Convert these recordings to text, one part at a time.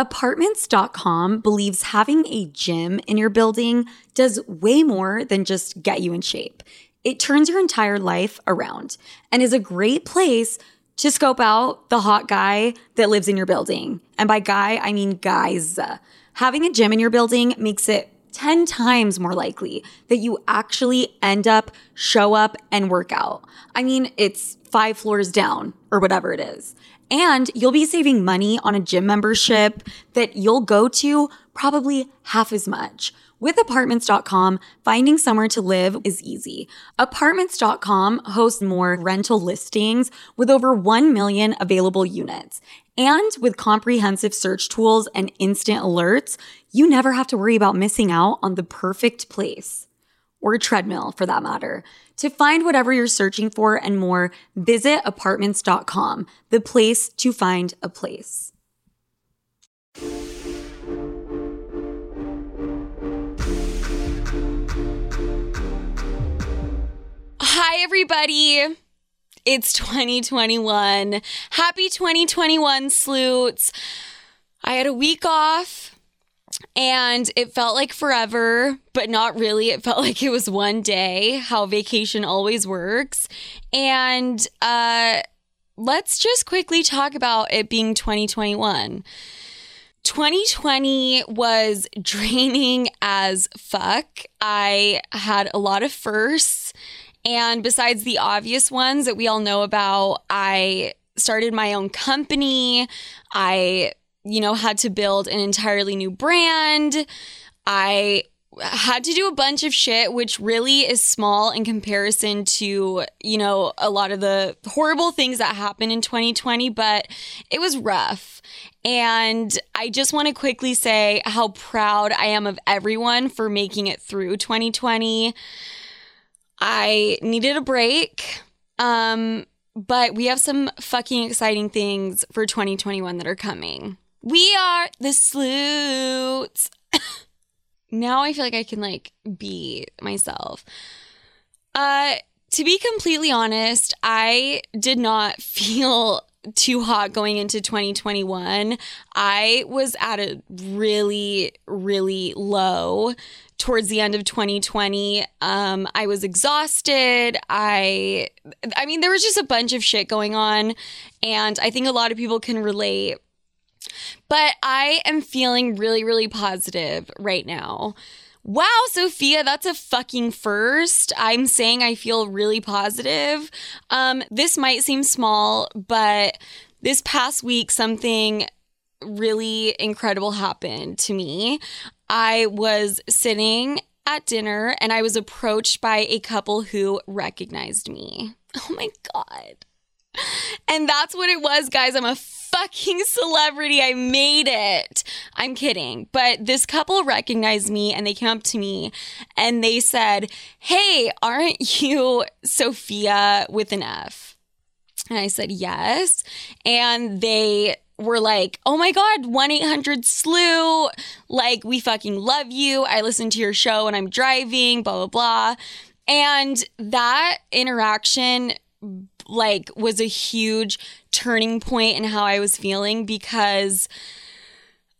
Apartments.com believes having a gym in your building does way more than just get you in shape. It turns your entire life around and is a great place to scope out the hot guy that lives in your building. And by guy, I mean guys. Having a gym in your building makes it 10 times more likely that you actually end up, show up, and work out. I mean, it's five floors down or whatever it is. And you'll be saving money on a gym membership that you'll go to probably half as much. With apartments.com, finding somewhere to live is easy. Apartments.com hosts more rental listings with over 1 million available units. And with comprehensive search tools and instant alerts, you never have to worry about missing out on the perfect place or treadmill for that matter. To find whatever you're searching for and more, visit apartments.com, the place to find a place. Hi, everybody. It's 2021. Happy 2021, Sloots. I had a week off and it felt like forever, but not really. It felt like it was one day, how vacation always works. And uh, let's just quickly talk about it being 2021. 2020 was draining as fuck. I had a lot of firsts. And besides the obvious ones that we all know about, I started my own company. I you know, had to build an entirely new brand. I had to do a bunch of shit, which really is small in comparison to, you know, a lot of the horrible things that happened in 2020, but it was rough. And I just want to quickly say how proud I am of everyone for making it through 2020. I needed a break. Um, but we have some fucking exciting things for 2021 that are coming. We are the Sloots. now I feel like I can like be myself. Uh to be completely honest, I did not feel too hot going into 2021. I was at a really, really low towards the end of 2020. Um, I was exhausted. I, I mean, there was just a bunch of shit going on, and I think a lot of people can relate. But I am feeling really, really positive right now. Wow, Sofia, that's a fucking first. I'm saying I feel really positive. Um, this might seem small, but this past week, something really incredible happened to me. I was sitting at dinner and I was approached by a couple who recognized me. Oh my God. And that's what it was, guys. I'm a fucking celebrity. I made it. I'm kidding. But this couple recognized me and they came up to me and they said, Hey, aren't you Sofia with an F? And I said, Yes. And they were like, oh my God, 1 800 slew. Like, we fucking love you. I listen to your show when I'm driving, blah, blah, blah. And that interaction like was a huge turning point in how I was feeling because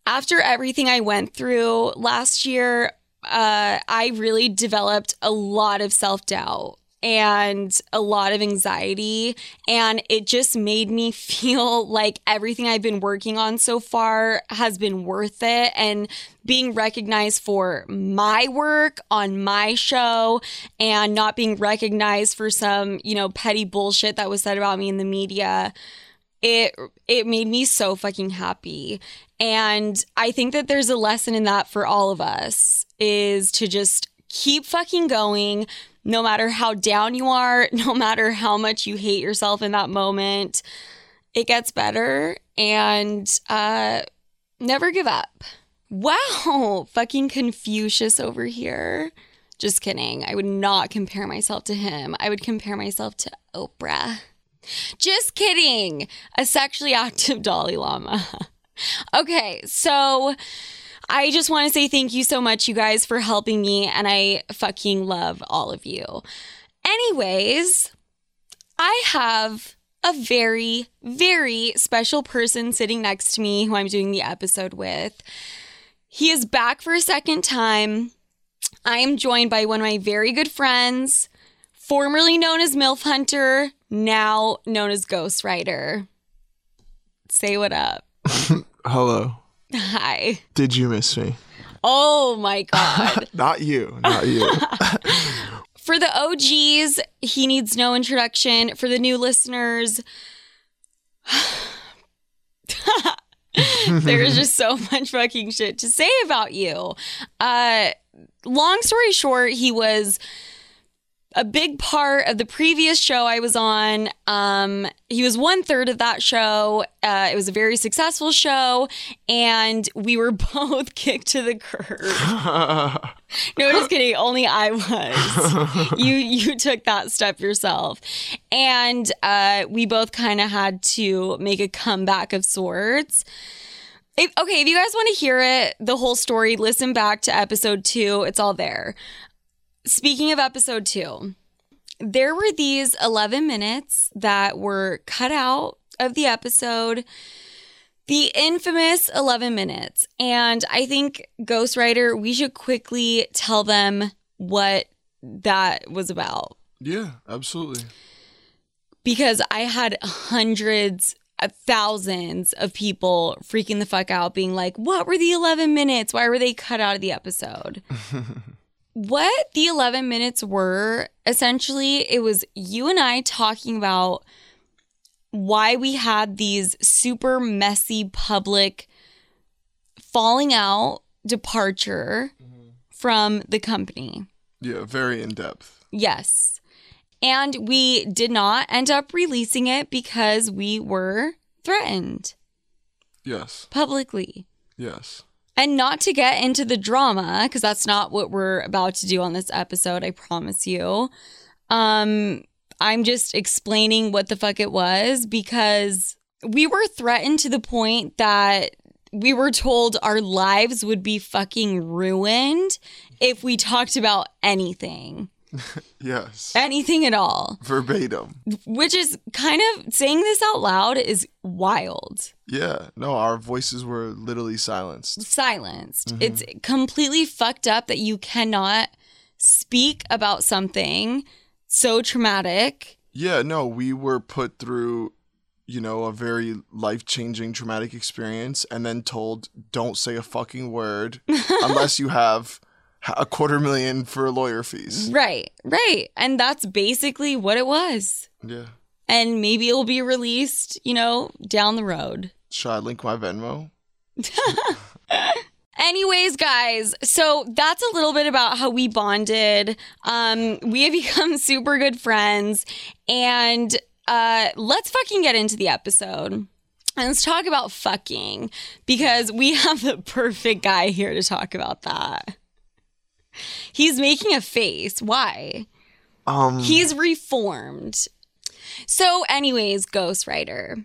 after everything I went through last year, uh, I really developed a lot of self doubt and a lot of anxiety. And it just made me feel like everything I've been working on so far has been worth it. And being recognized for my work on my show and not being recognized for some, you know, petty bullshit that was said about me in the media. It it made me so fucking happy. And I think that there's a lesson in that for all of us is to just keep fucking going, no matter how down you are, no matter how much you hate yourself in that moment, it gets better and uh, never give up. Wow, fucking Confucius over here. Just kidding. I would not compare myself to him. I would compare myself to Oprah. Just kidding. A sexually active Dalai Lama. okay, so I just want to say thank you so much, you guys, for helping me. And I fucking love all of you. Anyways, I have a very, very special person sitting next to me who I'm doing the episode with. He is back for a second time. I am joined by one of my very good friends, formerly known as MILF Hunter, now known as Ghostwriter. Say what up. Hello. Hi. Did you miss me? Oh my God. Not you. Not you. For the OGs, he needs no introduction. For the new listeners, there's just so much fucking shit to say about you. Uh, long story short, he was a big part of the previous show I was on. Um, he was one third of that show. Uh, it was a very successful show, and we were both kicked to the curb. no, just kidding. Only I was. you you took that step yourself, and uh, we both kind of had to make a comeback of sorts. If, okay, if you guys want to hear it, the whole story, listen back to episode two. It's all there. Speaking of episode two, there were these 11 minutes that were cut out of the episode, the infamous 11 minutes. And I think, Ghostwriter, we should quickly tell them what that was about yeah, absolutely. because I had hundreds, uh, thousands of people freaking the fuck out, being like, What were the 11 minutes? Why were they cut out of the episode? what the 11 minutes were essentially, it was you and I talking about why we had these super messy public falling out departure mm-hmm. from the company. Yeah, very in depth. Yes. And we did not end up releasing it because we were threatened Yes. publicly. Yes. And not to get into the drama, because that's not what we're about to do on this episode, I promise you. Um, I'm just explaining what the fuck it was because we were threatened to the point that we were told our lives would be fucking ruined if we talked about anything, Yes. anything at all. Verbatim. Which is kind of saying this out loud is wild. Yeah. No, our voices were literally silenced. silenced. Mm-hmm. It's completely fucked up that you cannot speak about something so traumatic. Yeah, no, we were put through, you know, a very life changing traumatic experience and then told, don't say a fucking word unless you have a quarter million for lawyer fees. Right, right. And that's basically what it was. Yeah. And maybe it'll be released, you know, down the road. Should I link my Venmo? Anyways, guys, so that's a little bit about how we bonded. Um, we have become super good friends, and uh, let's fucking get into the episode. And let's talk about fucking because we have the perfect guy here to talk about that. He's making a face. Why? Um, He's reformed. So, anyways, Ghostwriter,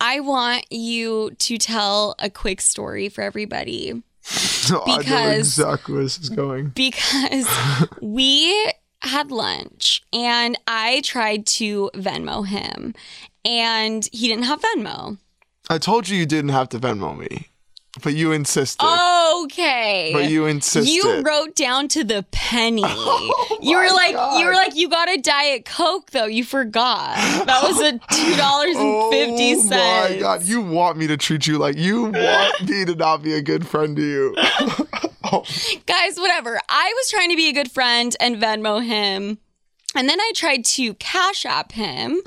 I want you to tell a quick story for everybody I know because- exactly where this is going. because we had lunch and I tried to Venmo him and he didn't have Venmo. I told you you didn't have to Venmo me, but you insisted. Okay. But you insisted. You wrote down to the penny. Oh you were like, you were like, you got a diet coke though. You forgot. That was a two dollars and fifty fifty Oh my god, you want me to treat you like you want me to not be a good friend to you. oh, Guys, whatever. I was trying to be a good friend and Venmo him. And then I tried to Cash App him,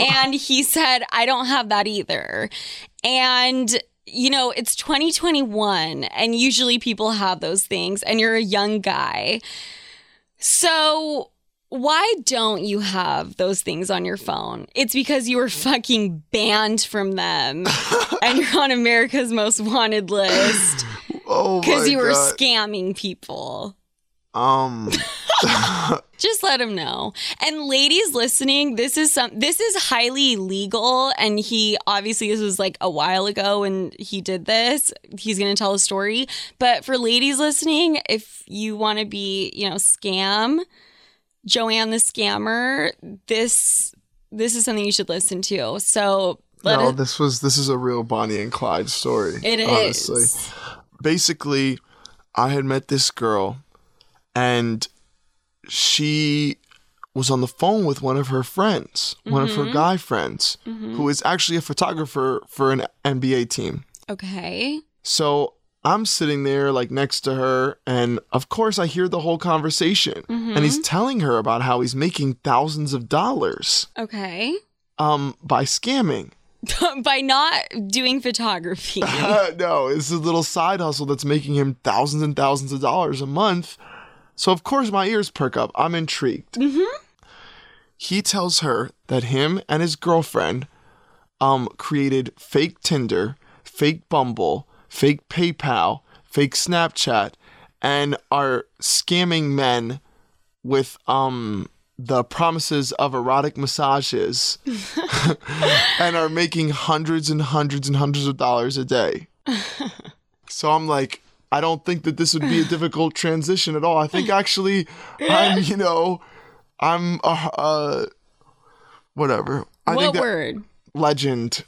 and he said, I don't have that either. And, you know, it's 2021, and usually people have those things, and you're a young guy. So, why don't you have those things on your phone? It's because you were fucking banned from them, and you're on America's Most Wanted list oh because you were God. scamming people. Um Just let him know. And ladies listening, this is some this is highly legal and he obviously this was like a while ago when he did this. He's going to tell a story, but for ladies listening, if you want to be, you know, scam Joanne the scammer, this this is something you should listen to. So no, it. this was this is a real Bonnie and Clyde story. It is. honestly. Basically, I had met this girl, and she was on the phone with one of her friends, one of her Mm-hmm. guy friends, who is actually a photographer for an NBA team. Okay. So I'm sitting there like next to her, and of course I hear the whole conversation. And he's telling her about how he's making thousands of dollars Okay. um by scamming. By not doing photography. No, it's a little side hustle that's making him thousands and thousands of dollars a month. So of course my ears perk up. I'm intrigued. He tells her that him and his girlfriend um created fake Tinder, fake Bumble, fake PayPal, fake Snapchat, and are scamming men with um the promises of erotic massages and are making hundreds and hundreds and hundreds of dollars a day. So I'm like, I don't think that this would be a difficult transition at all. I think actually, I'm, you know, I'm, uh, uh whatever. I what word? legend,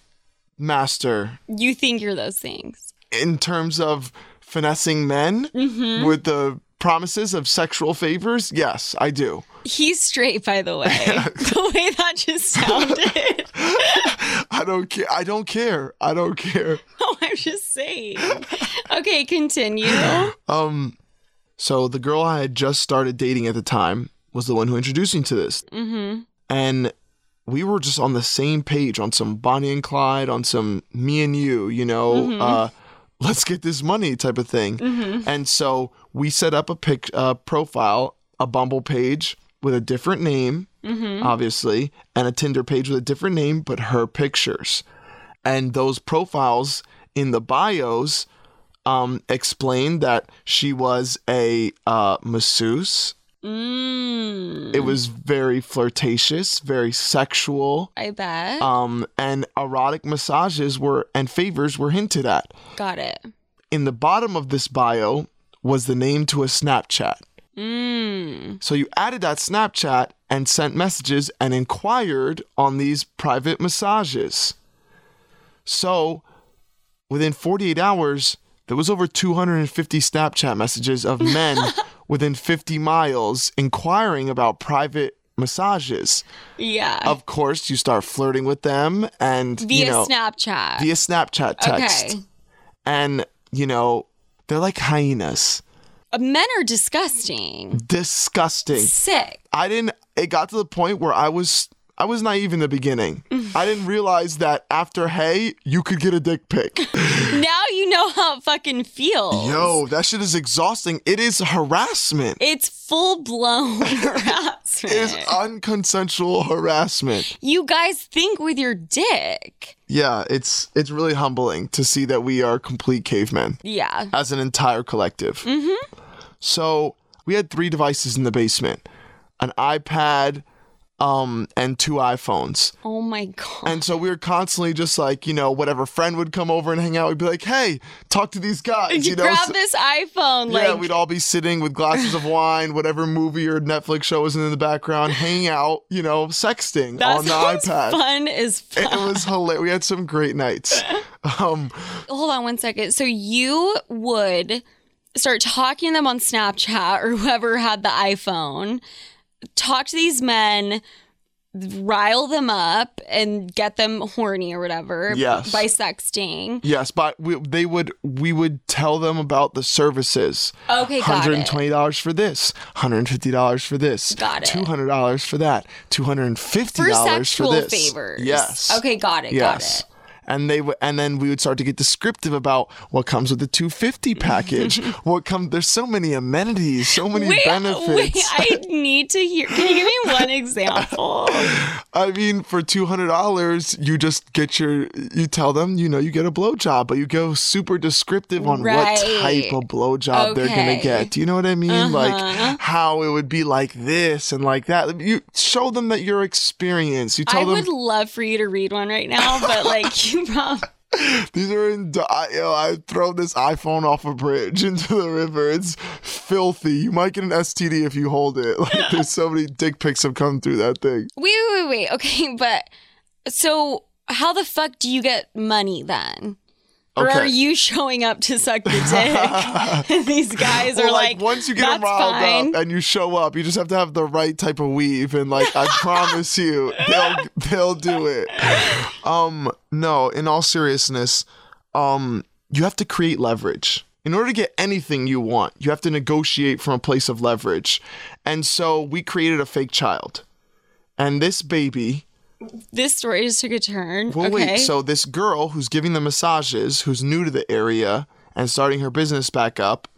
master, You think you're those things. in terms of finessing men with the promises of sexual favors. Yes, I do. He's straight, by the way. the way that just sounded. I don't care. I don't care. I don't care. oh, I'm just saying. Okay, continue. Um, so the girl I had just started dating at the time was the one who introduced me to this, mm-hmm. and we were just on the same page on some Bonnie and Clyde, on some me and you, you know, uh, let's get this money type of thing. And so we set up a pic, uh, profile, a Bumble page with a different name, obviously, and a Tinder page with a different name, but her pictures. And those profiles in the bios um, explained that she was a uh, masseuse. Mm, It was very flirtatious, very sexual, I bet. um, and erotic massages were and favors were hinted at. Got it. In the bottom of this bio was the name to a Snapchat. Mm. So you added that Snapchat and sent messages and inquired on these private massages. So within 48 hours, there was over 250 Snapchat messages of men within 50 miles inquiring about private massages. Yeah. Of course, you start flirting with them and Via you know Snapchat. via Snapchat text. Okay. And you know, they're like hyenas. Uh, Men are disgusting. Disgusting. Sick. I didn't it got to the point where I was I was naive in the beginning. I didn't realize that after hey, you could get a dick pic. Now you know how it fucking feels. Yo, that shit is exhausting. It is harassment. It's full blown harassment. It is unconsensual harassment. you guys think with your dick. Yeah, it's it's really humbling to see that we are complete cavemen Yeah. as an entire collective. Mm-hmm. So we had three devices in the basement: an iPad, um, and two iPhones. Oh my god. And so we were constantly just like, you know, whatever friend would come over and hang out, we'd be like, hey, talk to these guys. You know, grab So- this iPhone. yeah, like we'd all be sitting with glasses of wine, whatever movie or Netflix show was in the background, hanging out, you know, sexting that on the iPad. fun as It fuck. was hilarious. We had some great nights. Um, Hold on one second. So you would start talking to them on Snapchat or whoever had the iPhone, talk to these men, rile them up and get them horny or whatever Yes. by sexting. yes, but we, they would we would tell them about the services. Okay, got it. One hundred twenty dollars for this, hundred and fifty dollars for this, Got it. two hundred dollars for that, two hundred and fifty For dollars for sexual this. favors. Yes. Okay, got it. Yes. Got it. And they would, and then we would start to get descriptive about what comes with the 250 package. what comes? There's so many amenities, so many Wait, benefits. wait, I need to hear. Can you give me one example? I mean, for two hundred dollars, you just get your. You tell them, you know, you get a blowjob, but you go super descriptive on Right. what type of blowjob they're gonna get. Do you know what I mean? Uh-huh. Like how it would be like this and like that. You show them that you're experienced. You tell I them. would love for you to read one right now, but like you These are in. I, yo, I throw this iPhone off a bridge into the river. It's filthy. You might get an STD if you hold it. Like there's so many dick pics have come through that thing. Wait, wait, wait. Okay, but so how the fuck do you get money then? Or are you showing up to suck the dick? these guys Well, are like, once you get them riled fine. up and you show up, you just have to have the right type of weave, and like I promise you, they'll they'll do it. Um, no, in all seriousness, um, you have to create leverage. In order to get anything you want, you have to negotiate from a place of leverage. And so we created a fake child. And this baby this story just took a turn. well, okay. wait. So this girl who's giving the massages, who's new to the area and starting her business back up,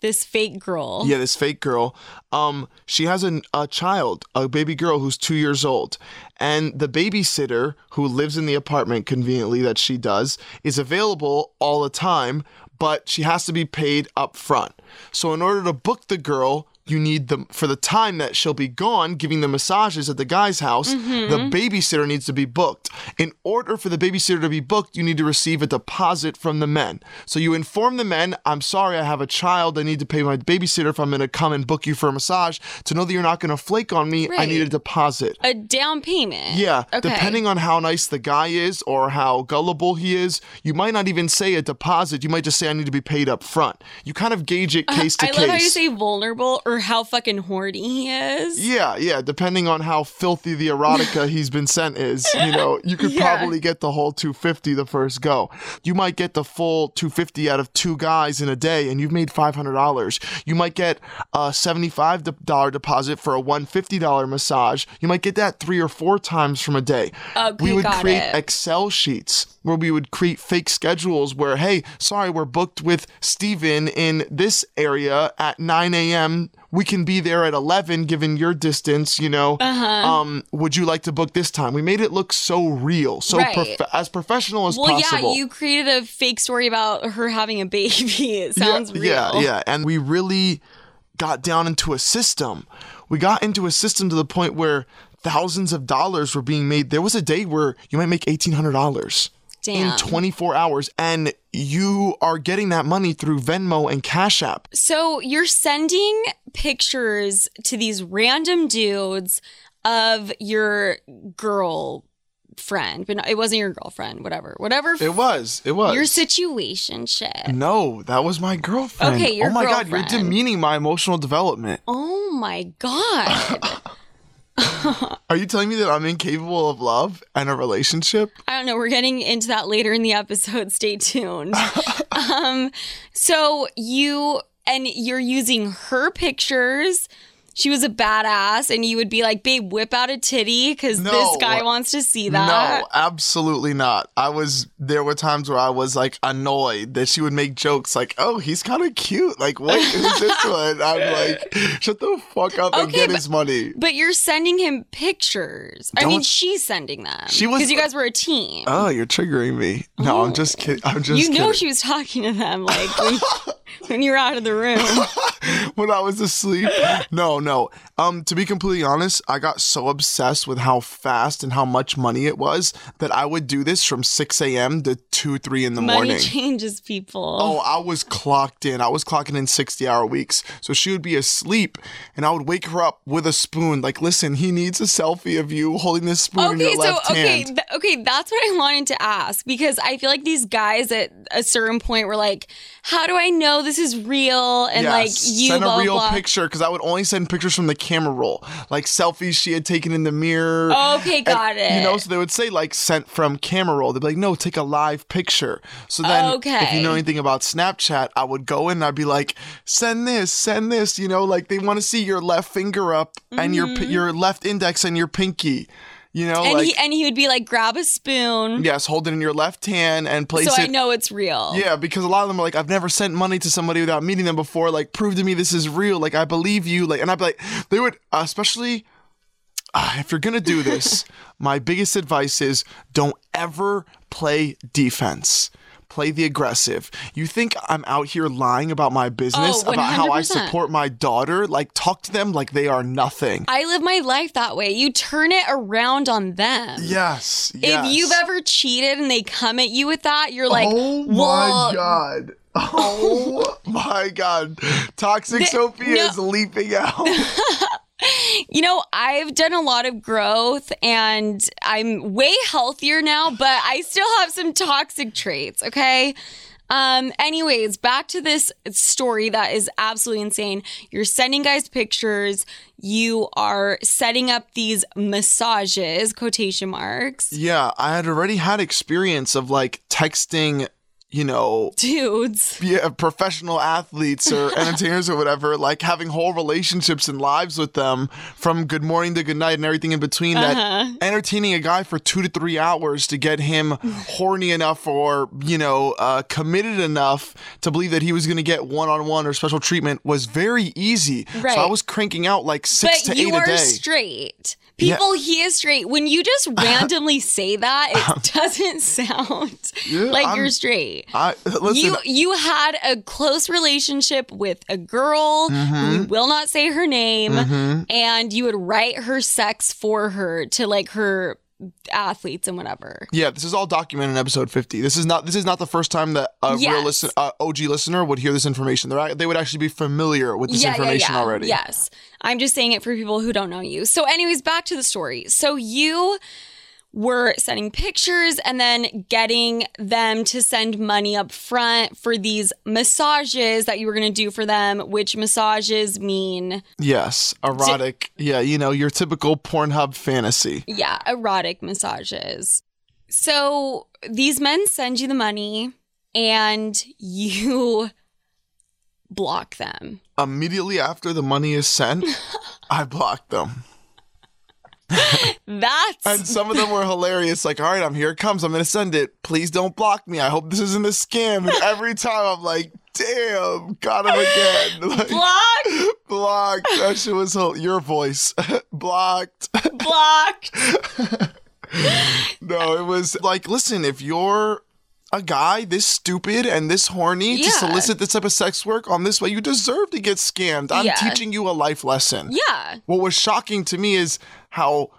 this fake girl. yeah, this fake girl, um, she has an, a child, a baby girl who's two years old, and the babysitter who lives in the apartment conveniently that she does is available all the time, but she has to be paid up front. So in order to book the girl. You need them for the time that she'll be gone giving the massages at the guy's house. The mm-hmm. babysitter needs to be booked. In order for the babysitter to be booked, you need to receive a deposit from the men. So you inform the men, I'm sorry, I have a child. I need to pay my babysitter if I'm going to come and book you for a massage. To know that you're not going to flake on me, I need a deposit. A down payment. Yeah, Okay. depending on how nice the guy is or how gullible he is, you might not even say a deposit. You might just say I need to be paid up front. You kind of gauge it uh-huh. case to I case. I love how you say vulnerable or how fucking horny he is. Yeah, yeah. Depending on how filthy the erotica he's been sent is, you know, you could Yeah. probably get the whole 250 the first go. You might get the full 250 out of two guys in a day, and you've made $500. You might get a $75 deposit for a $150 massage. You might get that three or four times from a day. Okay, we would create it. Excel sheets where we would create fake schedules where, hey, sorry, we're booked with Steven in this area at 9 a.m. We can be there at 11 given your distance, you know. Uh-huh. Um, would you like to book this time? We made it look so real, so Right. prof- as professional as Well, possible. Well, yeah, you created a fake story about her having a baby. It sounds real. Yeah, yeah. And we really got down into a system. We got into a system to the point where thousands of dollars were being made. There was a day where you might make $1,800 in 24 hours, and you are getting that money through Venmo and Cash App. So you're sending pictures to these random dudes of your girl friend, but no, it wasn't your girlfriend. Whatever, whatever. It was. It was. your situation shit. no, that was my girlfriend. Okay, your Oh my god, you're demeaning my emotional development. Oh my god. Are you telling me that I'm incapable of love and a relationship? I don't know. We're getting into that later in the episode. Stay tuned. um, so you and you're using her pictures. She was a badass, and you would be like, "Babe, whip out a titty because No. this guy wants to see that." No, absolutely not. I was there were times where I was like annoyed that she would make jokes like, "Oh, he's kind of cute." Like, what is this one? I'm like, shut the fuck up and get but- his money. But you're sending him pictures. I mean, she's sending them. She was- because you guys were a team. Oh, you're triggering me. No, I'm just oh. kidding. I'm just you know kidding. she was talking to them like when, you were out of the room. when I was asleep. No, no. Um, to be completely honest, I got so obsessed with how fast and how much money it was that I would do this from 6 a.m. to 2, 3 in the morning. Money morning. changes people. Oh, I was clocked in. I was clocking in 60 hour weeks. So she would be asleep and I would wake her up with a spoon. Like, listen, he needs a selfie of you holding this spoon in your so left okay, hand. th- okay, that's what I wanted to ask because I feel like these guys at a certain point were like, "How do I know Oh, this is real?" And like you send blah, a real blah. picture because I would only send pictures from the camera roll, like selfies she had taken in the mirror. Okay, got And, You know, so they would say like sent from camera roll. They'd be like, no, take a live picture. So then, okay. if you know anything about Snapchat, I would go in and I'd be like, send this, send this. You know, like they want to see your left finger up and your mm-hmm. your left index and your pinky. You know. And like he and he would be like, "Grab a spoon." yes, hold it in your left hand and place so it. I know it's real. Yeah, because a lot of them are like, I've never sent money to somebody without meeting them before. Like, prove to me this is real. Like, I believe you. Like, and I'd be like, they would, uh, especially uh, if you're gonna do this, my biggest advice is don't ever play defense. Play the aggressive. You think I'm out here lying about my business, Oh, about how I support my daughter? Like, talk to them like they are nothing. I live my life that way. You turn it around on them. yes. yes. If you've ever cheated and they come at you with that, you're like, oh well, my god. Oh my god. Toxic The- Sofia no. is leaping out. You know, I've done a lot of growth and I'm way healthier now, but I still have some toxic traits, okay? Um anyways, back to this story that is absolutely insane. You're sending guys pictures, you are setting up these massages, quotation marks. yeah, I had already had experience of like texting, you know, Dudes. yeah, professional athletes or entertainers or whatever, like having whole relationships and lives with them from good morning to good night and everything in between. Uh-huh. That entertaining a guy for two to three hours to get him horny enough or, you know, uh, committed enough to believe that he was going to get one on one or special treatment was very easy. Right. So I was cranking out like six But to eight a are day. straight. People, he is straight. When you just randomly say that, it doesn't sound like I'm- you're straight. I, listen, you you had a close relationship with a girl Mm-hmm. who will not say her name, and you would write her sex for her to like her athletes and whatever. Yeah, this is all documented in episode 50. This is not this is not the first time that a real listen, uh, OG listener would hear this information. They're, they would actually be familiar with this information already. Yes. I'm just saying it for people who don't know you. So, anyways, back to the story. So, you were sending pictures and then getting them to send money up front for these massages that you were going to do for them, which massages mean, Yes, erotic. yeah, you know your typical Pornhub fantasy. yeah, erotic massages. So, these men send you the money and you block them. Immediately after the money is sent, I block them, That's and some of them were hilarious. Like, all right, I'm here. It comes. I'm gonna send it. Please don't block me. I hope this isn't a scam. And every time I'm like, damn, got him again. Like, blocked, blocked. That shit was your voice. blocked. blocked. No, it was like, listen, if you're a guy this stupid and this horny to solicit this type of sex work on this way, you deserve to get scammed. I'm Yeah. teaching you a life lesson. Yeah. What was shocking to me is how,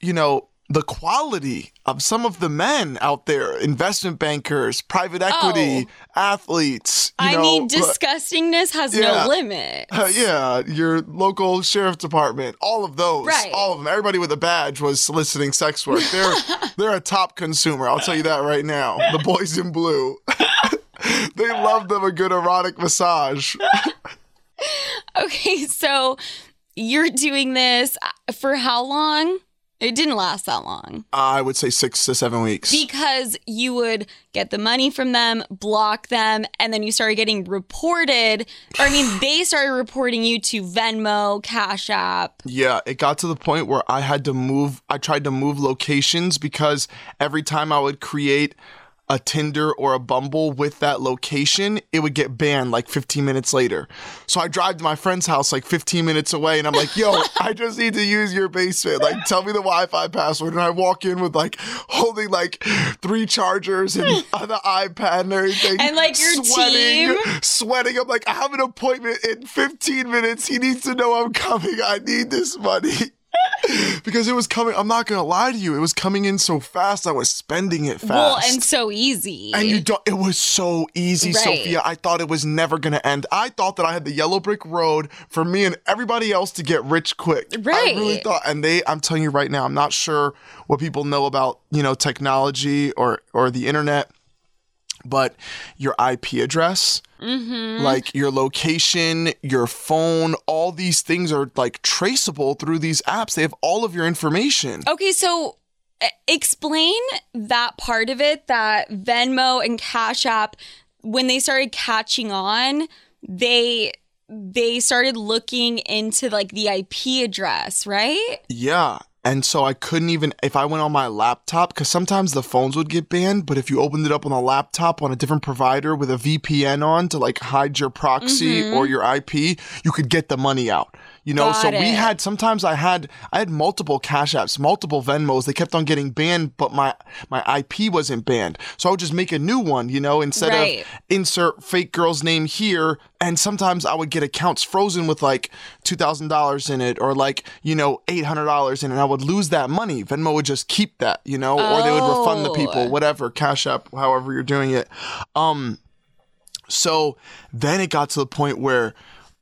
you know, the quality of some of the men out there, investment bankers, private equity, athletes. You Oh. I know, mean, uh, disgustingness has yeah. no limit. uh, yeah, your local sheriff's department, all of those, Right. all of them. Everybody with a badge was soliciting sex work. They're they're a top consumer. I'll tell you that right now. The boys in blue, they love them a good erotic massage. Okay, so you're doing this uh, for how long? It didn't last that long I would say six to seven weeks. because you would get the money from them, block them, and then you started getting reported. Or, I mean, they started reporting you to Venmo, Cash App. Yeah, it got to the point where I had to move. I tried to move locations because every time I would create a Tinder or a Bumble with that location, it would get banned like 15 minutes later. So I drive to my friend's house like 15 minutes away and I'm like, yo, I just need to use your basement. Like, tell me the Wi Fi password. And I walk in with like holding like three chargers and the iPad and everything. And, like, your sweating, team. Sweating. I'm like, I have an appointment in 15 minutes. He needs to know I'm coming. I need this money. because it was coming. I'm not gonna lie to you. It was coming in so fast. I was spending it fast. Well, and so easy. And you don't. It was so easy, Right. Sofia. I thought it was never gonna end. I thought that I had the yellow brick road for me and everybody else to get rich quick. Right. I really thought. And they, I'm telling you right now, I'm not sure what people know about you know technology or or the internet, but your IP address. Mm-hmm. Like your location, your phone, all these things are like traceable through these apps. They have all of your information. Okay, so explain that part of it that Venmo and Cash App when they started catching on, they they started looking into like the IP address, right? Yeah. And so I couldn't even, if I went on my laptop, because sometimes the phones would get banned, but if you opened it up on a laptop on a different provider with a VPN on to like hide your proxy mm-hmm. or your IP, you could get the money out. You know, so Got we had sometimes I had I had multiple Cash Apps, multiple Venmos. They kept on getting banned, but my my IP wasn't banned. So I would just make a new one, you know, instead Right. of insert fake girl's name here. And sometimes I would get accounts frozen with like two thousand dollars in it, or like you know eight hundred dollars in it. And I would lose that money. Venmo would just keep that, you know, or they would refund the Oh. people, whatever Cash App, however you're doing it. Um, so then it got to the point where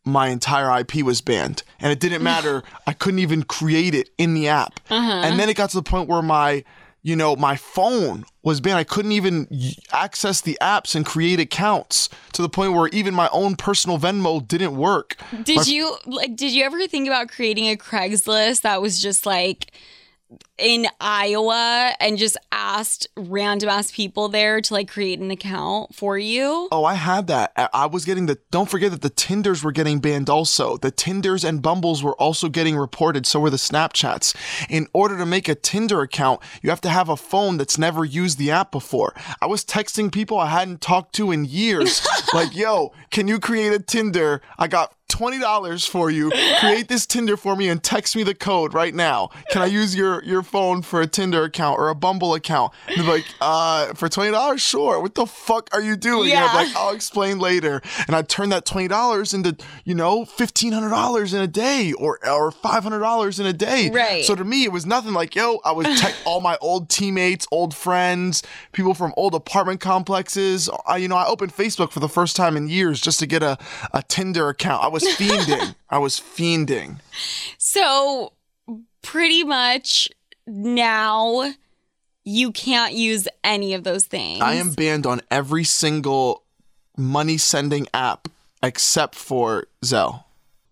my entire IP was banned, and it didn't matter. I couldn't even create it in the app. Uh-huh. And then it got to the point where my, you know, my phone was banned. I couldn't even access the apps and create accounts to the point where even my own personal Venmo didn't work. Did you like did you ever think about creating a Craigslist that was just like in Iowa and just asked random ass people there to like create an account for you? Oh, I had that. I- was getting the. Don't forget that the Tinders were getting banned also. The Tinders and Bumbles were also getting reported. So were the Snapchats. In order to make a Tinder account, you have to have a phone that's never used the app before. I was texting people I hadn't talked to in years, like, "Yo, can you create a Tinder? I got." $20 for you. Create this Tinder for me and text me the code right now. Can I use your your phone for a Tinder account or a Bumble account? And they're like, uh, for $20? Sure. What the fuck are you doing? And I'm like, I'll explain later. And I turn that twenty dollars into, you know, fifteen hundred dollars in a day or or five hundred dollars in a day. Right. So to me, it was nothing like, yo, I was tech all my old teammates, old friends, people from old apartment complexes. I, you know, I opened Facebook for the first time in years just to get a, a Tinder account. I was fiending. I was fiending. So pretty much now you can't use any of those things. I am banned on every single money sending app except for Zelle.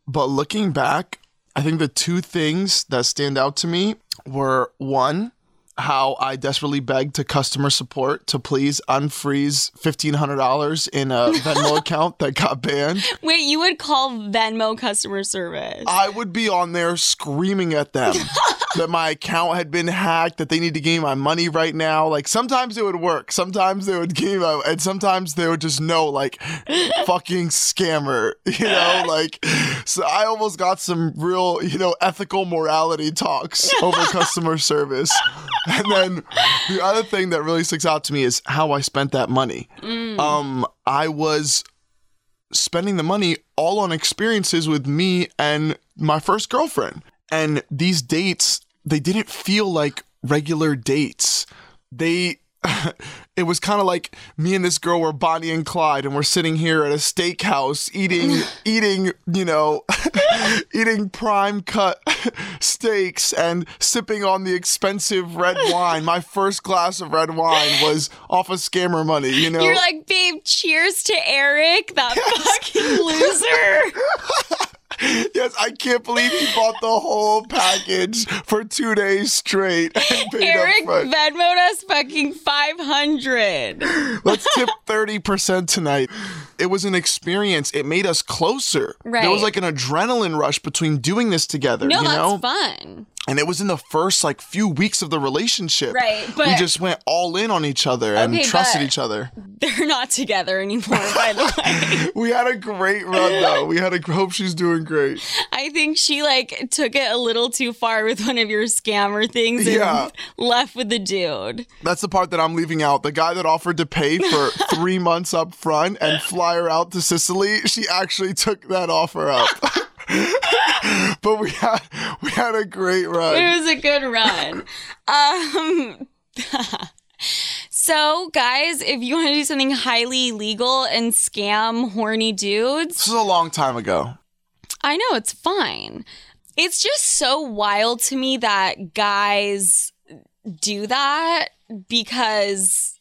But looking back, I think the two things that stand out to me were one, how I desperately begged to customer support to please unfreeze $1,500 in a Venmo account that got banned. Wait, you would call Venmo customer service. I would be on there screaming at them that my account had been hacked, that they need to give me my money right now. Like sometimes it would work, sometimes they would give me and sometimes they would just know, like, fucking scammer, you know? Like, so I almost got some real, you know, ethical morality talks over customer service. And then the other thing that really sticks out to me is how I spent that money. Um, I was spending the money all on experiences with me and my first girlfriend. And these dates, they didn't feel like regular dates. They it was kind of like me and this girl were Bonnie and Clyde and we're sitting here at a steakhouse eating eating, you know, eating prime cut steaks and sipping on the expensive red wine. My first glass of red wine was off of scammer money, you know. You're like, babe, cheers to Eric, that fucking loser. Yes, I can't believe he bought the whole package for two days straight and paid Eric. Venmoed us fucking 500. Let's tip 30% tonight. It was an experience. It made us closer. There was like an adrenaline rush between doing this together, No, you that's know? fun. And it was in the first like few weeks of the relationship. Right, But we just went all in on each other and Okay, trusted each other. They're not together anymore, by the way. We had a great run though. We had a hope she's doing great. I think she like took it a little too far with one of your scammer things and Yeah. left with the dude. That's the part that I'm leaving out. The guy that offered to pay for three months up front and fly her out to Sicily, she actually took that offer up. but we had we had a great run. It was a good run. um So, guys, if you want to do something highly illegal and scam horny dudes, This is a long time ago. I know it's fine. It's just so wild to me that guys do that because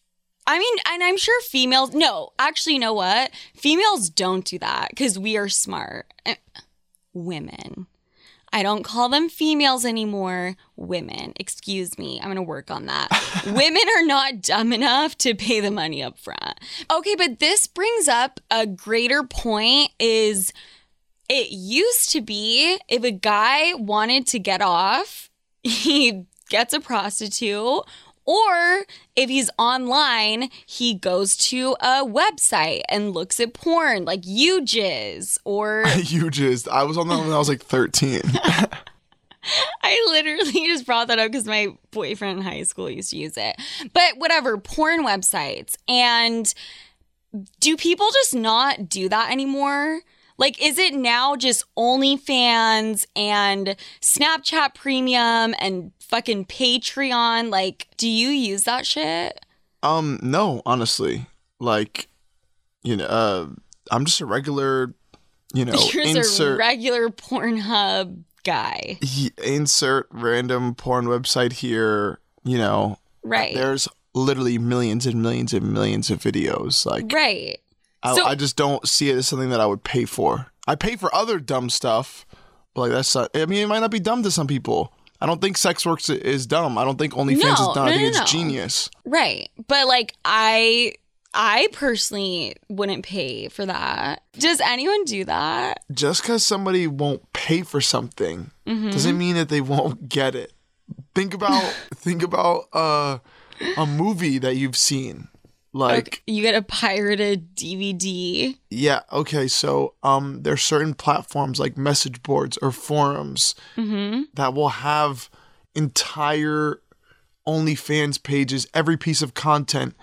I mean, and I'm sure females, no, actually, you know what? Females don't do that because we are smart. Women. I don't call them females anymore. Women. Excuse me. I'm going to work on that. Women are not dumb enough to pay the money up front. Okay, but this brings up a greater point is it used to be if a guy wanted to get off, he gets a prostitute. Or if he's online, he goes to a website and looks at porn like YouJizz or you I was on that when I was like 13. I literally just brought that up because my boyfriend in high school used to use it. But whatever, porn websites. And do people just not do that anymore? Like, is it now just OnlyFans and Snapchat Premium and fucking Patreon? Like, do you use that shit? um, no, honestly. Like, you know, uh, I'm just a regular, you know, You're just a regular Pornhub guy. he- insert random porn website here, you know. Right. There's literally millions and millions and millions of videos. Like right. I, So- I just don't see it as something that I would pay for. I pay for other dumb stuff, but like that's not, I mean it might not be dumb to some people. I don't think sex works is dumb. I don't think OnlyFans No, is dumb. no, I think no, it's genius. Right. But like I I personally wouldn't pay for that. Does anyone do that? Just because somebody won't pay for something Mm-hmm. doesn't mean that they won't get it. Think about think about uh, a movie that you've seen. Like Okay, you get a pirated DVD. Yeah, okay, so um there's certain platforms like message boards or forums Mm-hmm. that will have entire OnlyFans pages, every piece of content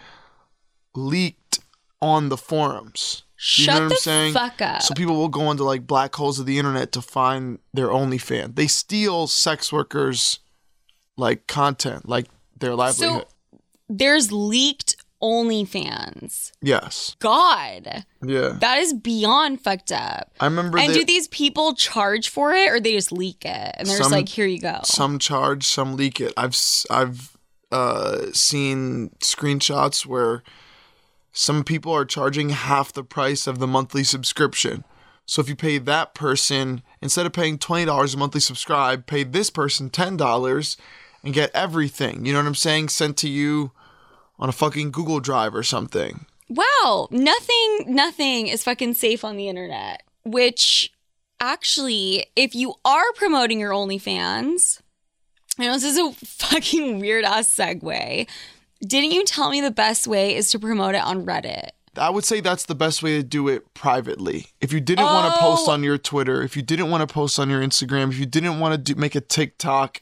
leaked on the forums. You Shut know what the I'm saying? fuck up. So people will go into like black holes of the internet to find their OnlyFans. They steal sex workers like content, like their livelihood. So there's leaked OnlyFans. yes. God, Yeah. that is beyond fucked up. I remember And that do these people charge for it or they just leak it? And they're just like, here you go. some charge, some leak it. I've I've uh, seen screenshots where some people are charging half the price of the monthly subscription. So if you pay that person instead of paying twenty dollars a monthly subscribe, pay this person ten dollars and get everything. You know what I'm saying? Sent to you on a fucking Google Drive or something. Wow, nothing, nothing is fucking safe on the internet. Which, actually, if you are promoting your OnlyFans, I know this is a fucking weird ass segue. Didn't you tell me the best way is to promote it on Reddit? I would say that's the best way to do it privately. If you didn't want to post Oh. on your Twitter, if you didn't want to post on your Instagram, if you didn't want to do, make a TikTok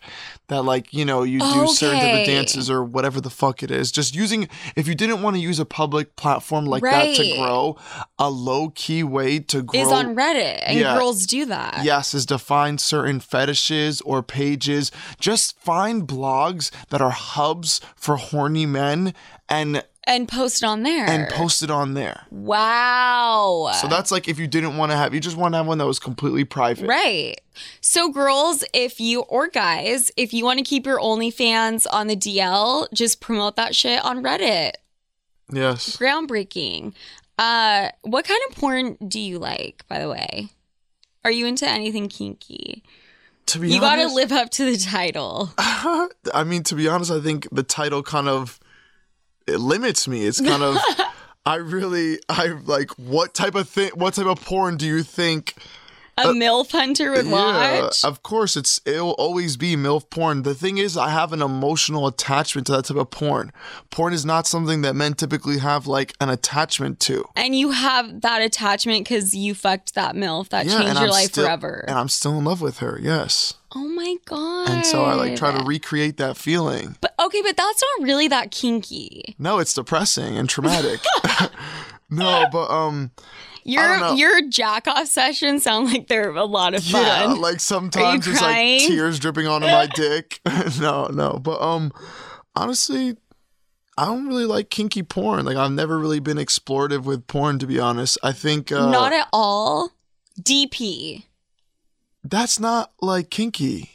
that like, you know, you do certain different Okay. dances or whatever the fuck it is, just using if you didn't want to use a public platform like that to grow, a low key way to grow Is on Reddit, and Yeah. girls do that. Yes, is to find certain fetishes or pages. Just find blogs that are hubs for horny men and And post it on there. and post it on there. Wow. So that's like if you didn't want to have, you just want to have one that was completely private. Right. So, girls, if you, or guys, if you want to keep your OnlyFans on the DL, just promote that shit on Reddit. Yes. Groundbreaking. Uh, what kind of porn do you like, by the way? Are you into anything kinky? To be honest. You got to live up to the title. I mean, to be honest, I think the title kind of it limits me. It's kind of I really I like what type of thing what type of porn do you think A MILF hunter would watch? of course it's it'll always be MILF porn. The thing is I have an emotional attachment to that type of porn. Porn is not something that men typically have like an attachment to. and you have that attachment because you fucked that MILF that changed your I'm life still- forever. And I'm still in love with her, yes. Oh my God. And so I like try to recreate that feeling. But okay, but that's not really that kinky. No, it's depressing and traumatic. no, but um Your your jack off sessions sound like they're a lot of fun. yeah, like sometimes it's like tears dripping onto my dick. no, no, but um honestly I don't really like kinky porn. Like I've never really been explorative with porn to be honest. I think uh not at all. DP. That's not like kinky.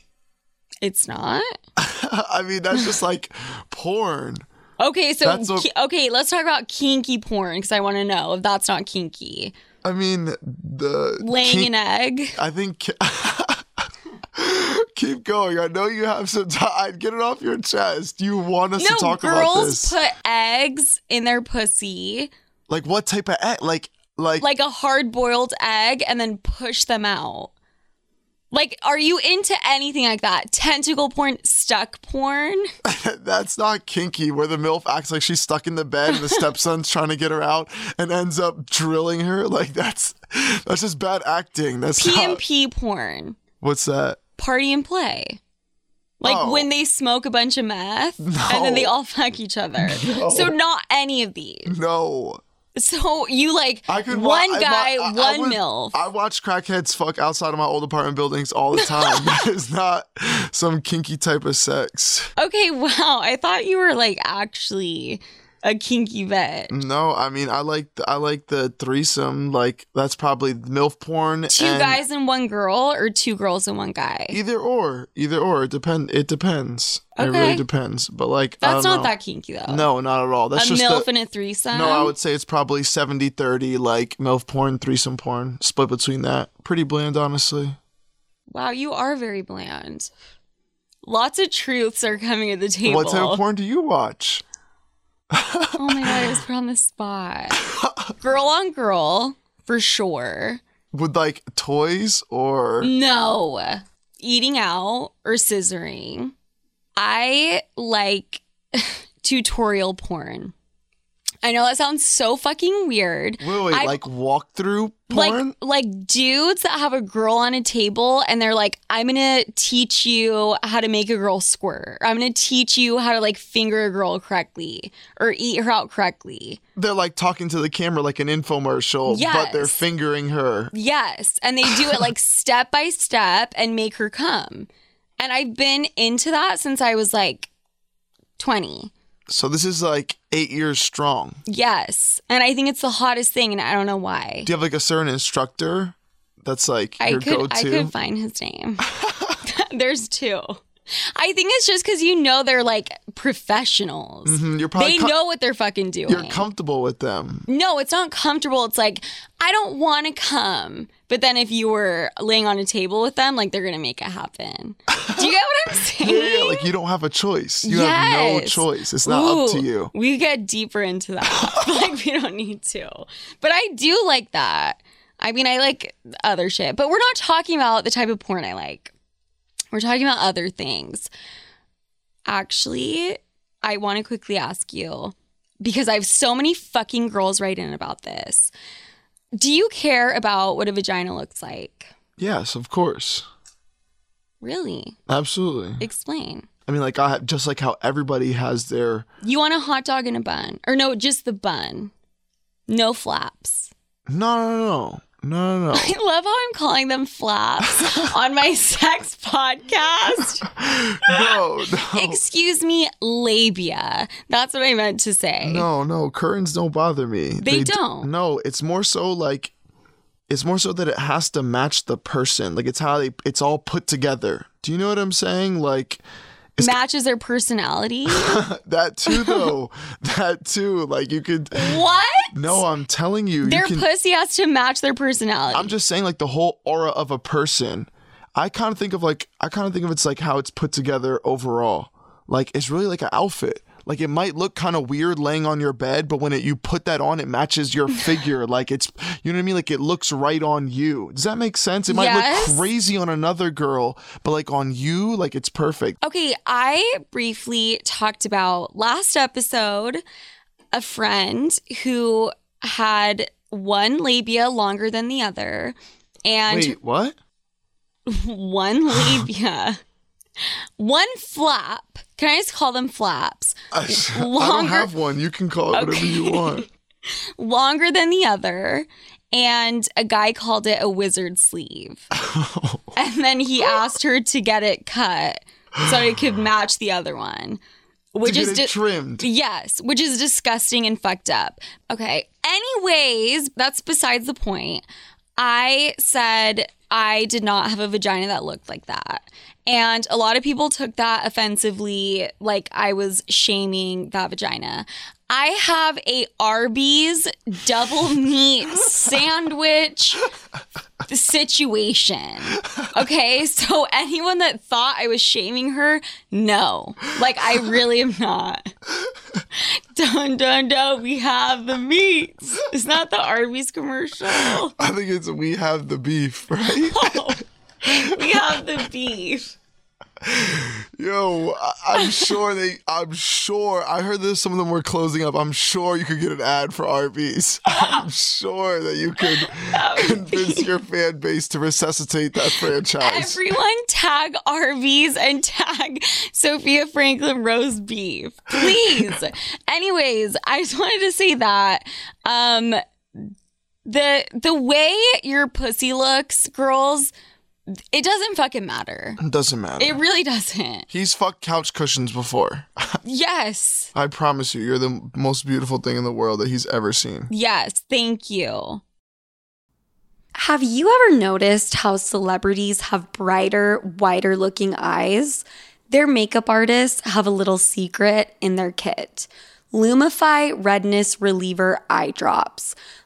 It's not. I mean, that's just like porn. Okay, so what- ki- okay, let's talk about kinky porn because I want to know if that's not kinky. I mean, the Laying kink- an egg. I think. Keep going. I know you have some time. Get it off your chest. You want us No, to talk about this? girls put eggs in their pussy, like what type of egg? Like like, like a hard boiled egg, and then push them out. Like, are you into anything like that? Tentacle porn, stuck porn? That's not kinky, where the MILF acts like she's stuck in the bed and the stepson's trying to get her out and ends up drilling her. Like that's that's just bad acting. That's not, PNP porn, what's that? party and play. Like Oh. when they smoke a bunch of meth and then they all fuck each other. So, not any of these. No. So, you like I could one I- guy, I- I one would- MILF. I watch crackheads fuck outside of my old apartment buildings all the time. it's not some kinky type of sex. okay, wow. I thought you were like actually a kinky vet. No, I mean I like the, I like the threesome. Like that's probably MILF porn. Two and guys and one girl, or two girls and one guy? Either or, either or. It depend. It depends. It really depends. But like, That's not know. that kinky though. No, not at all. That's a just MILF the, and a threesome. No, I would say it's probably 70 30, like MILF porn, threesome porn, split between that. Pretty bland, honestly. Wow, you are very bland. Lots of truths are coming at the table. What type of porn do you watch? Oh my god, I was put on the spot. girl on girl, for sure. With like toys or. No. Eating out or scissoring. I like tutorial porn. I know that sounds so fucking weird. Wait, wait, I- like walkthrough porn? Like like dudes that have a girl on a table and they're like, I'm gonna teach you how to make a girl squirt. Or I'm gonna teach you how to like finger a girl correctly or eat her out correctly. They're like talking to the camera like an infomercial, but they're fingering her. Yes. And they do it like step by step and make her come. And I've been into that since I was like 20. So this is like eight years strong. Yes. And I think it's the hottest thing and I don't know why. Do you have like a certain instructor that's like I your could go to? I could find his name. There's two. I think it's just because you know they're like professionals. Mhm, You're probably They com- know what they're fucking doing. you're comfortable with them. no, it's not comfortable. It's like I don't want to come, but then if you were laying on a table with them, like they're gonna make it happen. Do you get what I'm saying? Yeah, yeah, like you don't have a choice. You have no choice. It's not up to you. We get deeper into that. like we don't need to. But I do like that. I mean, I like other shit, but we're not talking about the type of porn I like. We're talking about other things. Actually, I want to quickly ask you because I have so many fucking girls write in about this. Do you care about what a vagina looks like? Yes, of course. Really? Absolutely. Explain. I mean, like I have, just like how everybody has their You want a hot dog and a bun. Or no, just the bun. No flaps. no, no, no, no, no, no. I love how I'm calling them flaps on my sex podcast. no, no, Excuse me, labia. That's what I meant to say. no, no. Curtains don't bother me. They d- don't. No, it's more so like it's more so that it has to match the person. Like it's how they it's all put together. Do you know what I'm saying? Like Matches their personality. that too, though. that too. Like you could. what? No, I'm telling you, Their you can. pussy has to match their personality. I'm just saying, like the whole aura of a person. I kind of think of like I kind of think of it's like how it's put together overall. Like it's really like an outfit. Like it might look kind of weird laying on your bed, but when it, you put that on, it matches your figure. like it's, you know what I mean? Like it looks right on you. Does that make sense? It might Yes. look crazy on another girl, but like on you, like it's perfect. Okay, I briefly talked about last episode a friend who had one labia longer than the other and Wait, what? one labia, one flap. Can I just call them flaps? I, I don't have one. You can call it whatever you want. Longer than the other. And a guy called it a wizard sleeve. and then he asked her to get it cut so it could match the other one. Which is di- trimmed. Yes, which is disgusting and fucked up. Okay. Anyways, that's besides the point. I said I did not have a vagina that looked like that. And a lot of people took that offensively, like I was shaming that vagina. I have a Arby's double meat sandwich situation. Okay, so anyone that thought I was shaming her, no. Like I really am not. dun dun dun, we have the meats. It's not the Arby's commercial. I think it's we have the beef, right? Oh, we have the beef. Yo, I- I'm sure they. I'm sure. I heard that some of them were closing up. I'm sure you could get an ad for Arby's. I'm sure that you could convince your fan base to resuscitate that franchise. Everyone tag Arby's and tag Sofia Franklin roast beef. Please. Anyways, I just wanted to say that. Um the the way your pussy looks, girls, it doesn't fucking matter. It doesn't matter. It really doesn't. He's fucked couch cushions before. Yes. I promise you, you're the most beautiful thing in the world that he's ever seen. Yes. Thank you. Have you ever noticed how celebrities have brighter, wider looking eyes? Their makeup artists have a little secret in their kit Lumify Redness Reliever Eye Drops.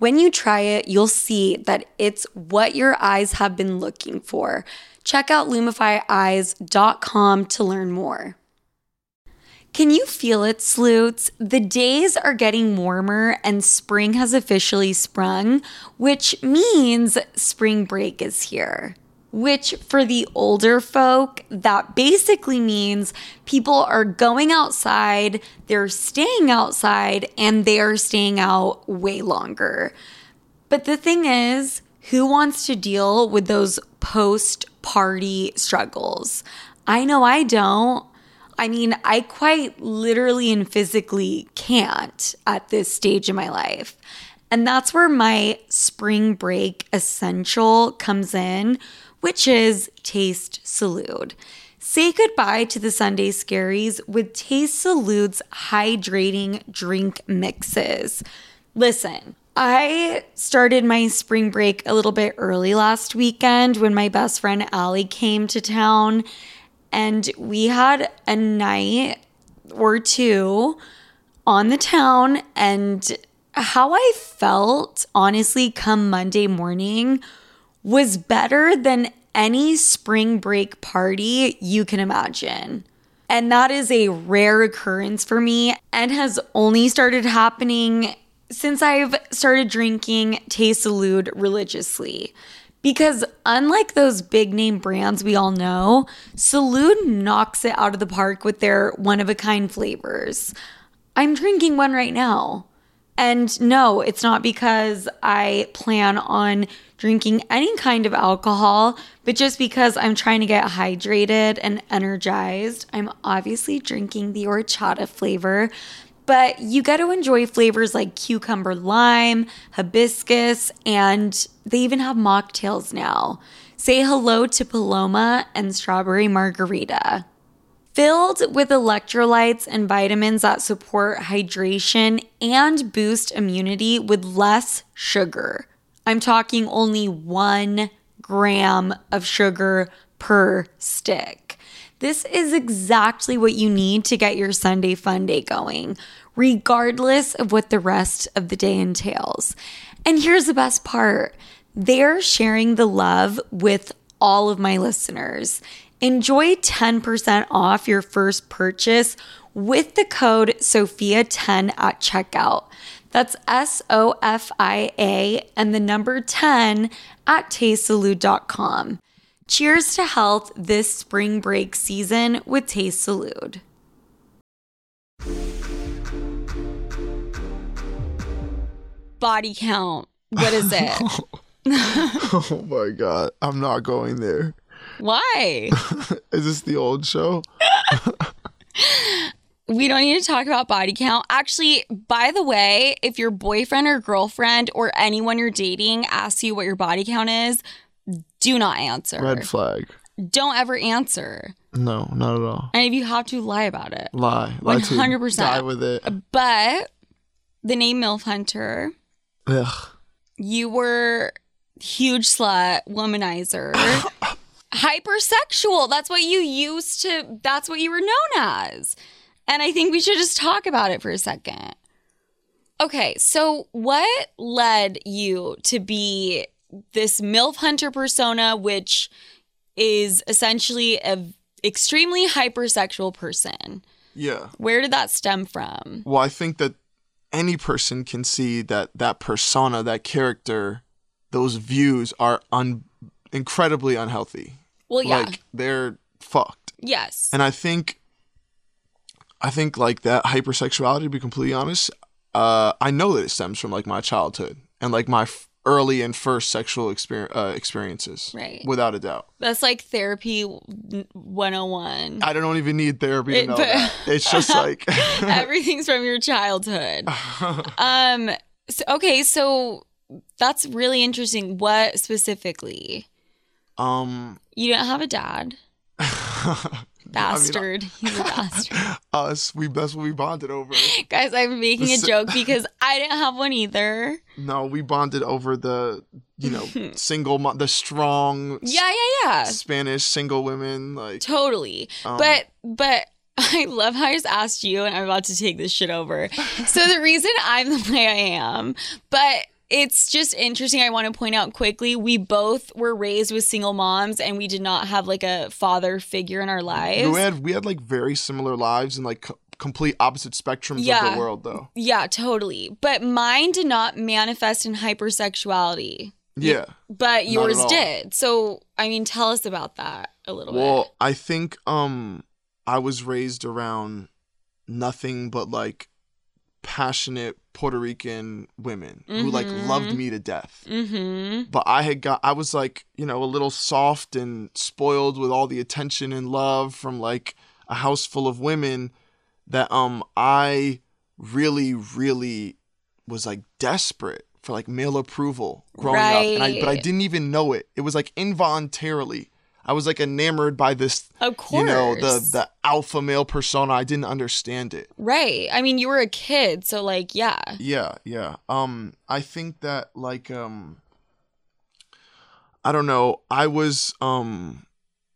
When you try it, you'll see that it's what your eyes have been looking for. Check out lumifyeyes.com to learn more. Can you feel it, Sleuts? The days are getting warmer and spring has officially sprung, which means spring break is here. Which, for the older folk, that basically means people are going outside, they're staying outside, and they are staying out way longer. But the thing is, who wants to deal with those post party struggles? I know I don't. I mean, I quite literally and physically can't at this stage in my life. And that's where my spring break essential comes in, which is Taste Salud. Say goodbye to the Sunday scaries with Taste Salud's hydrating drink mixes. Listen, I started my spring break a little bit early last weekend when my best friend Allie came to town and we had a night or two on the town and how I felt honestly come Monday morning was better than any spring break party you can imagine. And that is a rare occurrence for me and has only started happening since I've started drinking Taste Salud religiously. Because unlike those big name brands we all know, Salud knocks it out of the park with their one of a kind flavors. I'm drinking one right now. And no, it's not because I plan on drinking any kind of alcohol, but just because I'm trying to get hydrated and energized. I'm obviously drinking the horchata flavor, but you get to enjoy flavors like cucumber lime, hibiscus, and they even have mocktails now. Say hello to Paloma and strawberry margarita. Filled with electrolytes and vitamins that support hydration and boost immunity with less sugar. I'm talking only one gram of sugar per stick. This is exactly what you need to get your Sunday fun day going, regardless of what the rest of the day entails. And here's the best part they're sharing the love with all of my listeners. Enjoy 10% off your first purchase with the code SOFIA10 at checkout. That's S O F I A and the number 10 at tastesalud.com. Cheers to health this spring break season with Taste Salud. Body count. What is it? Oh my god, I'm not going there. Why? Is this the old show? We don't need to talk about body count. Actually, by the way, if your boyfriend or girlfriend or anyone you're dating asks you what your body count is, do not answer. Red flag. Don't ever answer. No, not at all. And if you have to, lie about it. Lie. Lie 100%. Die with it. But the name MILF Hunter, Ugh. you were huge slut, womanizer, hypersexual. That's what you used to, that's what you were known as. And I think we should just talk about it for a second. Okay, so what led you to be this MILF Hunter persona, which is essentially a extremely hypersexual person? Yeah. Where did that stem from? Well, I think that any person can see that that persona, that character, those views are un- incredibly unhealthy. Well, yeah. Like they're fucked. yes. And I think I think like that hypersexuality to be completely honest, uh I know that it stems from like my childhood and like my f- early and first sexual exper- uh, experiences. Right. Without a doubt. That's like therapy 101. I don't even need therapy to It- know but- that. It's just like Everything's from your childhood. Um so, okay, so that's really interesting. What specifically? Um You don't have a dad. Bastard. He's a bastard. us we that's what we bonded over. Guys, I'm making a joke because I didn't have one either. No, we bonded over the you know single mo- the strong Yeah, yeah, yeah. Spanish single women like Totally. Um, but but I love how I just asked you and I'm about to take this shit over. so the reason I'm the way I am, but it's just interesting. I want to point out quickly we both were raised with single moms and we did not have like a father figure in our lives. we had we had like very similar lives and like co- complete opposite spectrums of the world though. yeah, totally. But mine did not manifest in hypersexuality, Yeah. but yours did. So, I mean, tell us about that a little Well, bit. Well, I think um I was raised around nothing but like passionate Puerto Rican women who like loved me to death. Mhm. But I had got I was like, you know, a little soft and spoiled with all the attention and love from like a house full of women that um I really really was like desperate for like male approval growing up and I but I didn't even know it. It was like involuntarily. I was like enamored by this Of course. you know the the alpha male persona. I didn't understand it. Right. I mean, you were a kid, so like, yeah. Yeah, yeah. Um I think that like um I don't know, I was um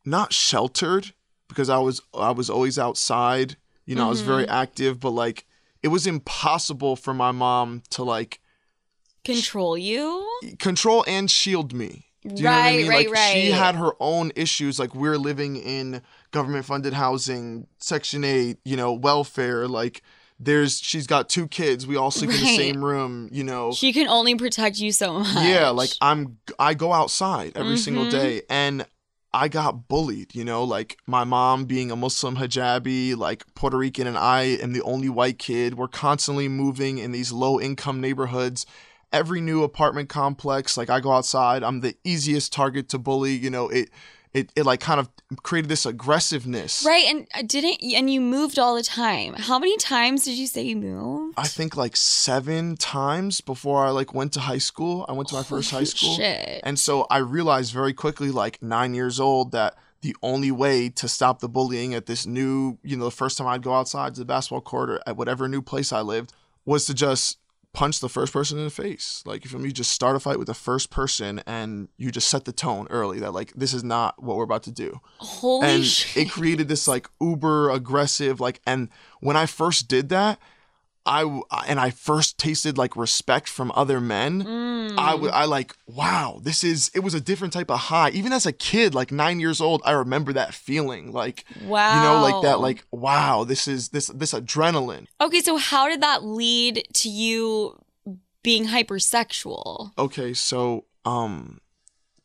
not sheltered because I was I was always outside. You know, I was very active, but like it was impossible for my mom to like Control you? control and shield me. Do you know what I Right, mean? right, like she had her own issues. Like we're living in government funded housing, section eight, you know, welfare, like there's she's got two kids. We all sleep in the same room, you know. She can only protect you so much. Yeah, like I'm I go outside every single Mhm. day and I got bullied, you know, like my mom being a Muslim hijabi, like Puerto Rican and I am the only white kid. We're constantly moving in these low income neighborhoods. Every new apartment complex, like I go outside, I'm the easiest target to bully, you know, it it, it like kind of created this aggressiveness. Right, and I didn't and you moved all the time. How many times did you say you moved? I think like seven times before I like went to high school. I went to my first high school. Shit. And so I realized very quickly, like nine years old, that the only way to stop the bullying at this new, you know, the first time I'd go outside to the basketball court or at whatever new place I lived was to just punch the first person in the face. Like, you feel me? You just start a fight with the first person and you just set the tone early that, like, this is not what we're about to do Holy and shit. it created this like uber aggressive like and when i first did that i and i first tasted like respect from other men Mm. I w- I like wow this is it was a different type of high even as a kid like 9 years old i remember that feeling like wow. you know like that like wow this is this this adrenaline Okay, so how did that lead to you being hypersexual? okay so um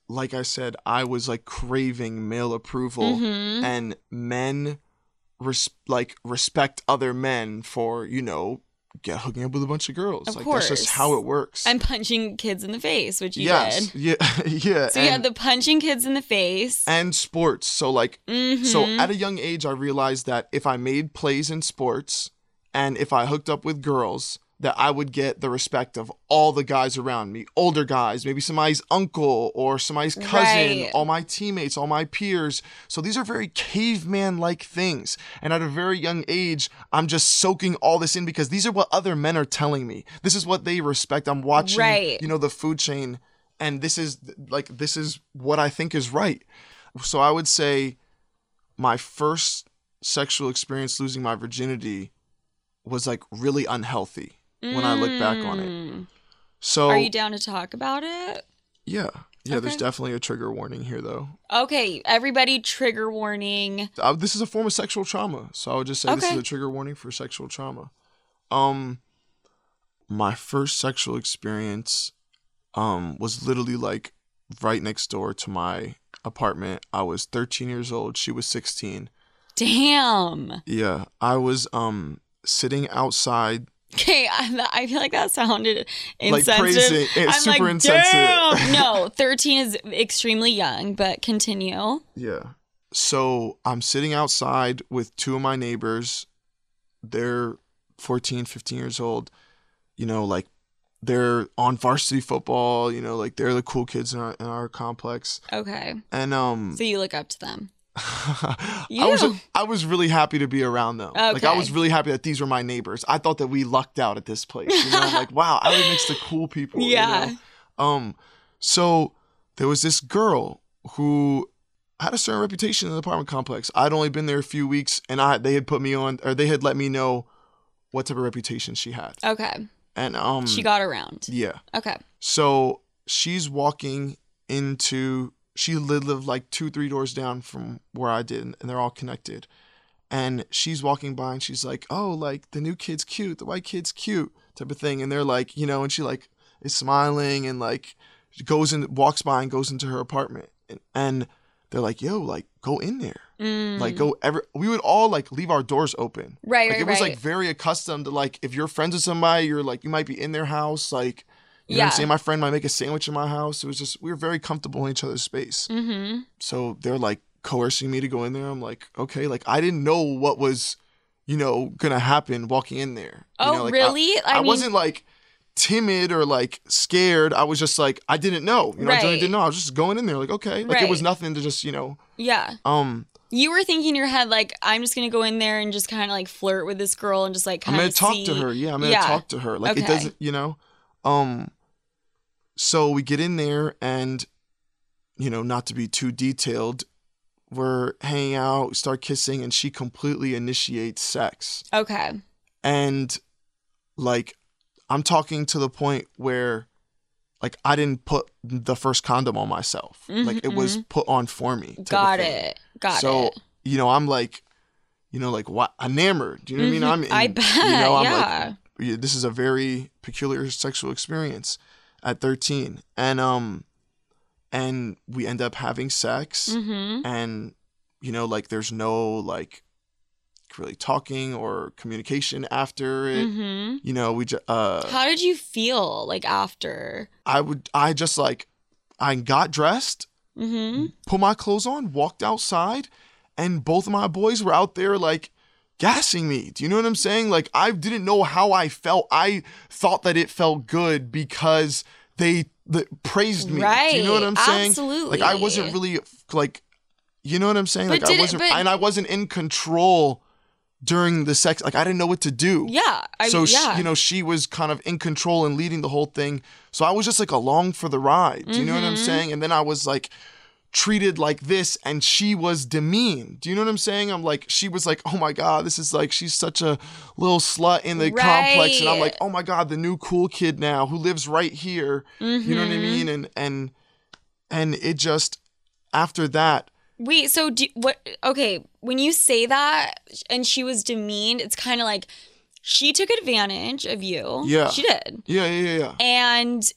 like i said i was like craving male approval Mhm. and men res- like respect other men for you know get hooking up with a bunch of girls. Of like that's just how it works. And punching kids in the face, which you yes, did. yeah, yeah. So you had the punching kids in the face. and sports. So like, so Mhm. at a young age, I realized that if I made plays in sports and if I hooked up with girls, that I would get the respect of all the guys around me, older guys, maybe somebody's uncle or somebody's cousin, Right. all my teammates, all my peers. So these are very caveman like things. And at a very young age, I'm just soaking all this in because these are what other men are telling me. This is what they respect. I'm watching, Right. you know, the food chain and this is like this is what I think is right. So I would say my first sexual experience losing my virginity was like really unhealthy when I look back on it. Mm. So Are you down to talk about it? yeah, yeah. There's definitely a trigger warning here, though. Okay, everybody, trigger warning. Uh, this is a form of sexual trauma, so I would just say this is a trigger warning for sexual trauma. Um, my first sexual experience, um, was literally like right next door to my apartment. I was 13 years old. She was 16. Damn. Yeah, I was um sitting outside Okay, I, I feel like that sounded Like insensitive. praising- it's I'm super like, insensitive. Damn. no, 13 is extremely young, but continue. Yeah. So I'm sitting outside with two of my neighbors. They're 14, 15 years old. You know, like they're on varsity football, you know, like they're the cool kids in our, in our complex. Okay, And um so you look up to them. I was I was really happy to be around them. Okay. Like I was really happy that these were my neighbors. I thought that we lucked out at this place. You know, like wow, I live next to cool people. you Yeah. know? Um, so there was this girl who had a certain reputation in the apartment complex. I'd only been there a few weeks, and I they had put me on, or they had let me know what type of reputation she had. Okay, And um, she got around. yeah. Okay, So she's walking into. She lived, like two, three doors down from where I did, and they're all connected. And she's walking by, and she's like, "Oh, like the new kid's cute, the white kid's cute," type of thing. And they're like, you know, and she like is smiling and like she goes and walks by, and goes into her apartment, and, and they're like, "Yo, like go in there, Mm. like go ever." We would all like leave our doors open. right, Like right, it was right. like very accustomed to like if you're friends with somebody, you're like you might be in their house, like you know what I'm saying? My friend might make a sandwich in my house. It was just we were very comfortable in each other's space. mm-hmm. So they're like coercing me to go in there. I'm like, okay, like I didn't know what was, you know, gonna happen walking in there. You Oh, know, like, I- really? I, mean, wasn't like timid or like scared. I was just like I didn't know. You know, I Right. really didn't know. I was just going in there like okay, like it was nothing to just you know, Yeah, um. you were thinking in your head like, I'm just gonna go in there and just kind of like flirt with this girl and just like I'm gonna talk to her. Yeah, I'm gonna Yeah. talk to her. Like it doesn't, you know. Um. So we get in there, and you know, not to be too detailed, we're hanging out, start kissing, and she completely initiates sex, Okay, and like I'm talking to the point where. Like I didn't put the first condom on myself. Like it was put on for me. got it, got so it. you know, I'm like, you know, like what enamored. Do you know what I mean? Mhm. I'm. In, I bet, You know, I'm yeah. like, yeah, this is a very peculiar sexual experience at 13, and um, and we end up having sex, Mm-hmm. and you know, like there's no like really talking or communication after it. Mm-hmm. You know, we just uh, How did you feel like after? I would, I just like, I got dressed, Mm-hmm. put my clothes on, walked outside, and both of my boys were out there like gassing me. Do you know what I'm saying? Like I didn't know how I felt. I thought that it felt good because they th- praised me. Right. Do you know what I'm saying? absolutely. Like I wasn't really like you know what I'm saying? But like I wasn't but- and I wasn't in control during the sex. Like I didn't know what to do. Yeah. I, so she, you know she was kind of in control and leading the whole thing. So I was just like along for the ride. Do you know what I'm Mhm. saying? And then I was like treated like this and she was demeaned. Do you know what I'm saying? I'm like she was like, "Oh my god, this is like she's such a little slut in the complex." And I'm like, "Oh my god, the new cool kid now who lives right here." You know what I Mhm. mean? And and and it just after that, Wait, so do what? Okay, when you say that, and she was demeaned, it's kind of like she took advantage of you. Yeah. she did, yeah, yeah, yeah, yeah. and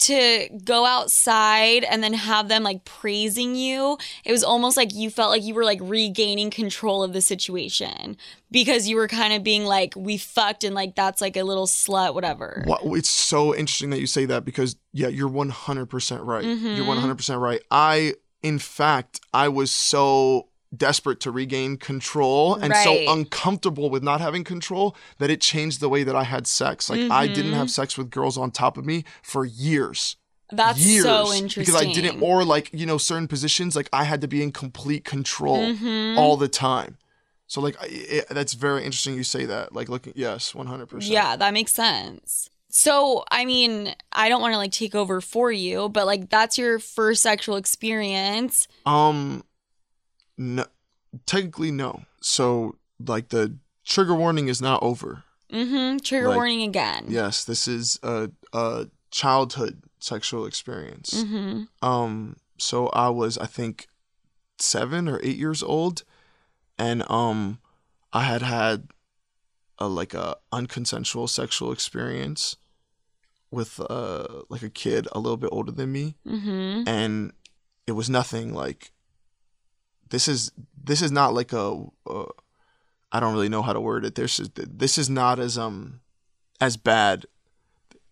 to go outside and then have them like praising you, it was almost like you felt like you were like regaining control of the situation because you were kind of being like, we fucked and like that's like a little slut, whatever. Wow, it's so interesting that you say that because yeah, you're 100% right. You're Mhm. 100% right. I in fact, I was so desperate to regain control and Right. so uncomfortable with not having control that it changed the way that I had sex. Like I didn't Mhm. have sex with girls on top of me for years. That's years so interesting. because I didn't or like, you know, certain positions like I had to be in complete control Mhm. all the time. So like it, that's very interesting you say that. Like looking yes, 100%. Yeah, that makes sense. So, I mean, I don't want to like take over for you, but like that's your first sexual experience. Um, no, technically no. So like the trigger warning is not over. Mm-hmm. Trigger Like, warning again. Yes, this is a a childhood sexual experience. Mm-hmm. Um, so I was I think seven or eight years old, and um, I had had a like a unconsensual sexual experience with uh like a kid a little bit older than me. Mm-hmm. and it was nothing like this is this is not like a uh, I don't really know how to word it. This is this is not as um as bad.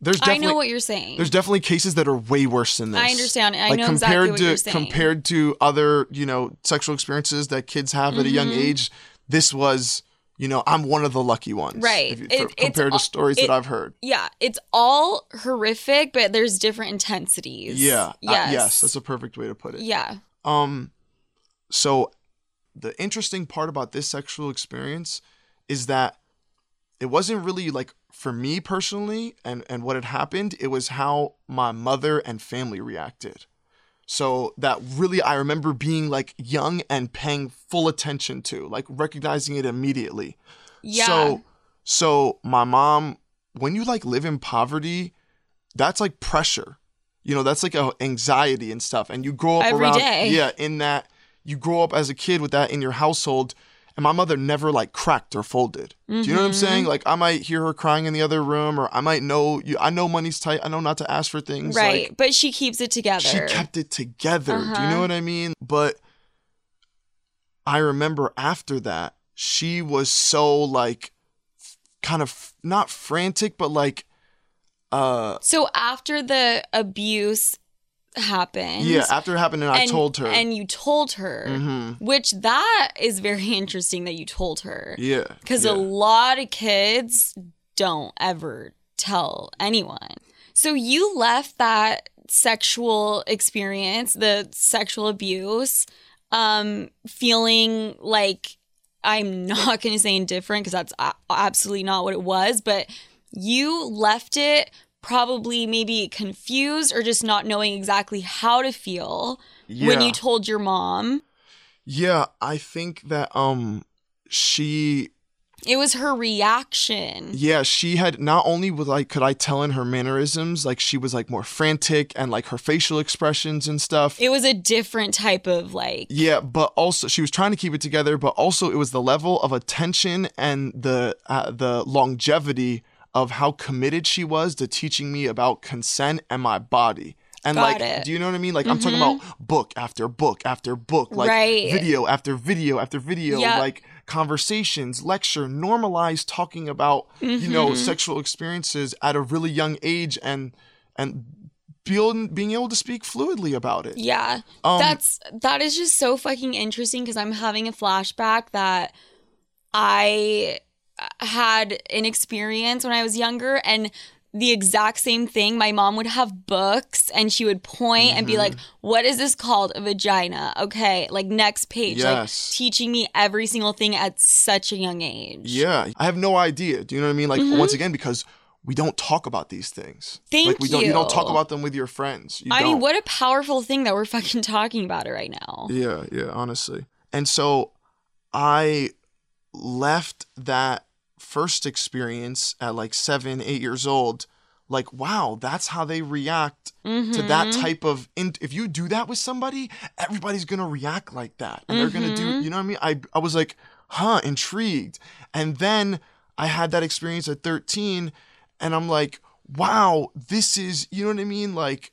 There's I know what you're saying. there's definitely cases that are way worse than this. I understand. I like know compared exactly what to you're saying. compared to other you know sexual experiences that kids have at a young Mhm. age, this was you know I'm one of the lucky ones, Right. you- It- compared to stories it- that I've heard. yeah, it's all horrific, but there's different intensities. Yeah, uh, Yes. yes, that's a perfect way to put it. yeah. Um, so the interesting part about this sexual experience is that it wasn't really like for me personally and and what had happened it was how my mother and family reacted so that really i remember being like young and paying full attention to like recognizing it immediately Yeah. so so my mom when you like live in poverty that's like pressure you know that's like a anxiety and stuff and you grow up Every around day. yeah in that you grow up as a kid with that in your household and my mother never like cracked or folded do you know what i'm Mhm. saying like i might hear her crying in the other room or i might know you i know money's tight i know not to ask for things right. like but she keeps it together. she kept it together. Do you Uh-huh. know what I mean? But I remember after that, she was so like kind of not frantic, but like uh so after the abuse happened. yeah, after it happened and, I told her. And you told her. hmm Which that is very interesting that you told her. Yeah. Because yeah. a lot of kids don't ever tell anyone. So you left that sexual experience, the sexual abuse, um, feeling like I'm not going to say indifferent because that's a- absolutely not what it was, but you left it probably maybe confused or just not knowing exactly how to feel when you told your mom. Yeah, I think that um she It was her reaction. yeah, she had not only was like could I tell in her mannerisms, like she was like more frantic and like her facial expressions and stuff. It was a different type of like Yeah, but also she was trying to keep it together, but also it was the level of attention and the uh, the longevity of how committed she was to teaching me about consent and my body. And Got like, it. do you know what I mean? Like I'm talking Mhm. about book after book after book, like Right. video after video after video, Yep. like conversations, lecture, normalize talking about you know Mhm. sexual experiences at a really young age and and being being able to speak fluidly about it. Yeah. Um, That's that is just so fucking interesting because I'm having a flashback that I had an experience when I was younger and the exact same thing. My mom would have books and she would point and be like, What is this called? A vagina. Okay. Like next page. Yes. Like teaching me every single thing at such a young age. Yeah, I have no idea. Do you know what I mean? Like Mhm. once again, because we don't talk about these things. Thank like we don't. You don't talk about them with your friends. You I mean, don't. what a powerful thing that we're fucking talking about it right now. Yeah, yeah. Honestly, and so I left that first experience at like seven, eight years old. Like, wow, that's how they react to that Mhm. type of. In- if you do that with somebody, everybody's gonna react like that, and they're gonna do. Mhm. You know what I mean? I I was like, huh, intrigued, and then I had that experience at thirteen, and I'm like, wow, this is, you know what I mean? Like,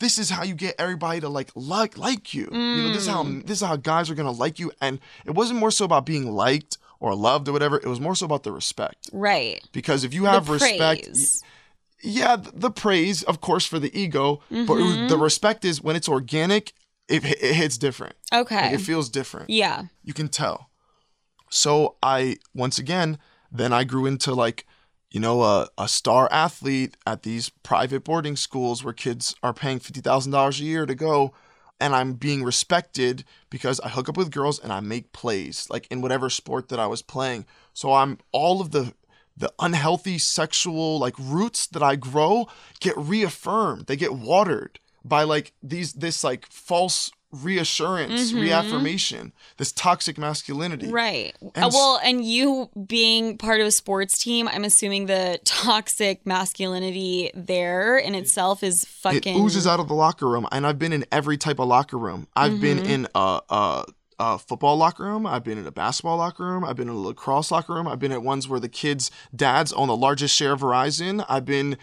this is how you get everybody to like like like you. You know, this is how Mm. this is how guys are gonna like you. And it wasn't more so about being liked or loved or whatever. It was more so about the respect. Right. Because if you have the respect, praise. yeah, the praise, of course, for the ego, but Mm-hmm. was- the respect is when it's organic, it, it hits different. Okay. Like, it feels different. yeah. You can tell. So I, once again, then I grew into like, you know, a, a star athlete at these private boarding schools where kids are paying $50,000 a year to go. And I'm being respected because I hook up with girls and I make plays, like in whatever sport that I was playing. So I'm all of the the unhealthy sexual like roots that I grow get reaffirmed. They get watered by like these this like false reassurance, reaffirmation, this toxic masculinity. Right. And well, and you being part of a sports team, I'm assuming the toxic masculinity there in itself is fucking. It oozes out of the locker room, and I've been in every type of locker room. I've been Mm-hmm. in a, a a football locker room. I've been in a basketball locker room. I've been in a lacrosse locker room. I've been at ones where the kids' dads own the largest share of Verizon. I've been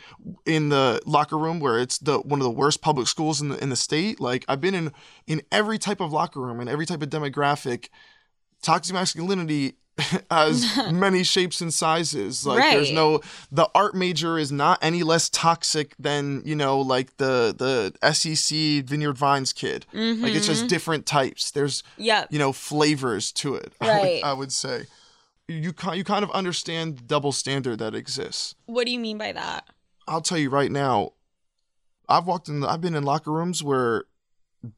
in the locker room where it's the one of the worst public schools in the in the state. Like I've been in in every type of locker room and every type of demographic. Toxic masculinity has many shapes and sizes. Like there's no the art major is not any less toxic than, you know, like the the SEC Vineyard Vines kid. Like it's just mm-hmm. different types. There's Yep. you know flavors to it. I, Right. would, I would say. You you kind of understand the double standard that exists. What do you mean by that? I'll tell you right now. I've walked in. I've been in locker rooms where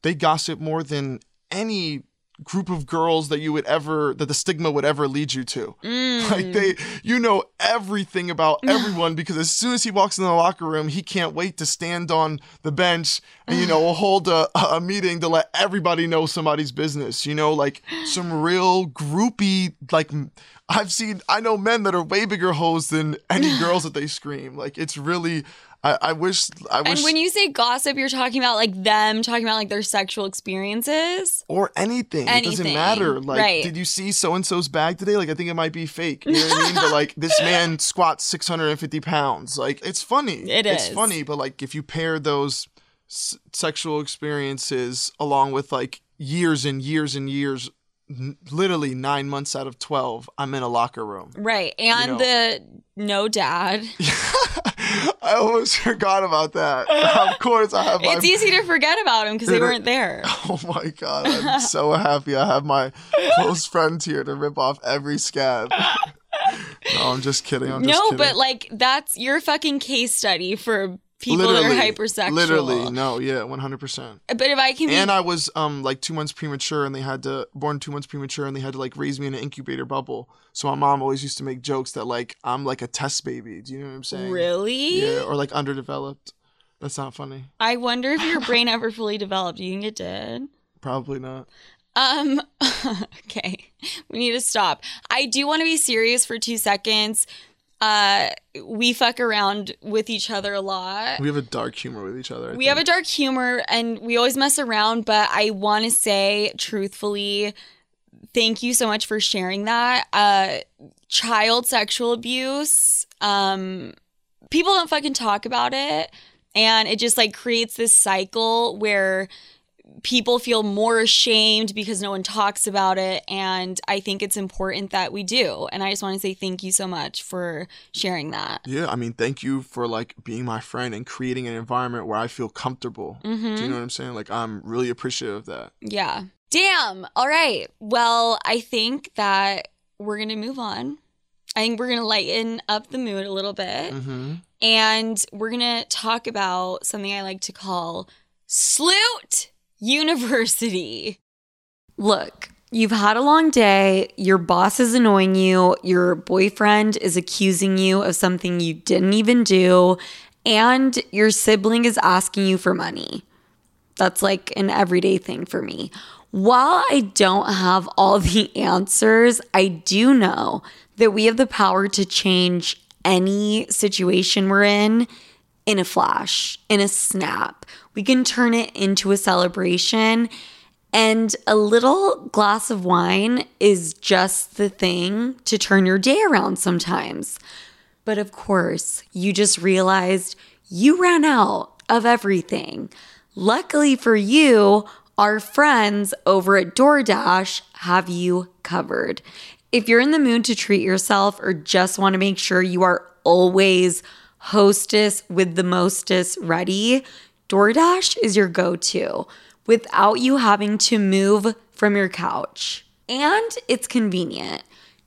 they gossip more than any group of girls that you would ever that the stigma would ever lead you to. Mm. Like they, you know everything about everyone because as soon as he walks in the locker room, he can't wait to stand on the bench and you know hold a, a meeting to let everybody know somebody's business. You know, like some real groupie. Like I've seen, I know men that are way bigger hoes than any girls that they scream. Like it's really. I, I wish. I wish. And when you say gossip, you're talking about like them talking about like their sexual experiences. or anything. It doesn't matter. Like, right. did you see so and so's bag today? Like, I think it might be fake. You know what I mean? But like, this man squats 650 pounds. Like, it's funny. It It's funny, but like, if you pair those s- sexual experiences along with like years and years and years, literally nine months out of 12, I'm in a locker room. Right. And know. the no dad. I almost forgot about that. of course, I have my It's easy to forget about them because they weren't there. Oh my god, I'm so happy I have my close friend here to rip off every scab. No, I'm just kidding. I'm just No, kidding. but like that's your fucking case study for people that are hypersexual. Literally, no, yeah, 100%. But if I can be And I was um like 2 months premature and they had to born 2 months premature and they had to like raise me in an incubator bubble. So my mom always used to make jokes that like I'm like a test baby. Do you know what I'm saying? really, Yeah, or like underdeveloped. That's not funny. I wonder if your brain ever fully developed. You think it did? Probably not. Um, okay, we need to stop. I do want to be serious for two seconds. Uh, we fuck around with each other a lot. We have a dark humor with each other. I We have a dark humor and we always mess around, but I want to say truthfully, thank you so much for sharing that. Uh, child sexual abuse, um, people don't fucking talk about it. And it just like creates this cycle where people feel more ashamed because no one talks about it. And I think it's important that we do. And I just want to say thank you so much for sharing that. Yeah, I mean, thank you for like being my friend and creating an environment where I feel comfortable. Do Mm-hmm. you know what I'm saying? Like, I'm really appreciative of that. Yeah. Damn. All right. Well, I think that we're going to move on. I think we're going to lighten up the mood a little bit. Mm-hmm. And we're going to talk about something I like to call Sloot University. Look, you've had a long day, your boss is annoying you, your boyfriend is accusing you of something you didn't even do, and your sibling is asking you for money. That's like an everyday thing for me. While I don't have all the answers, I do know that we have the power to change any situation we're in in a flash, in a snap. We can turn it into a celebration. And a little glass of wine is just the thing to turn your day around sometimes. But of course, you just realized you ran out of everything. Luckily for you, our friends over at DoorDash have you covered. If you're in the mood to treat yourself or just want to make sure you are always hostess with the mostest ready, DoorDash is your go to without you having to move from your couch. And it's convenient.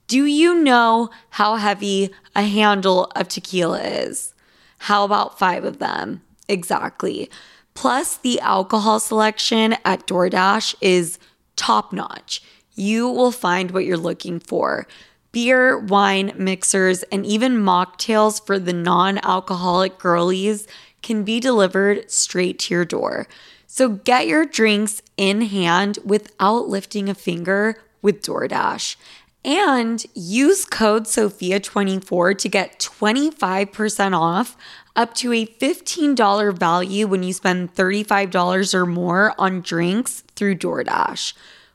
Do you know how heavy a handle of tequila is? How about five of them? Exactly. Plus, the alcohol selection at DoorDash is top notch. You will find what you're looking for beer, wine, mixers, and even mocktails for the non alcoholic girlies can be delivered straight to your door. So get your drinks in hand without lifting a finger with DoorDash. And use code SOFIA24 to get 25% off up to a $15 value when you spend $35 or more on drinks through DoorDash.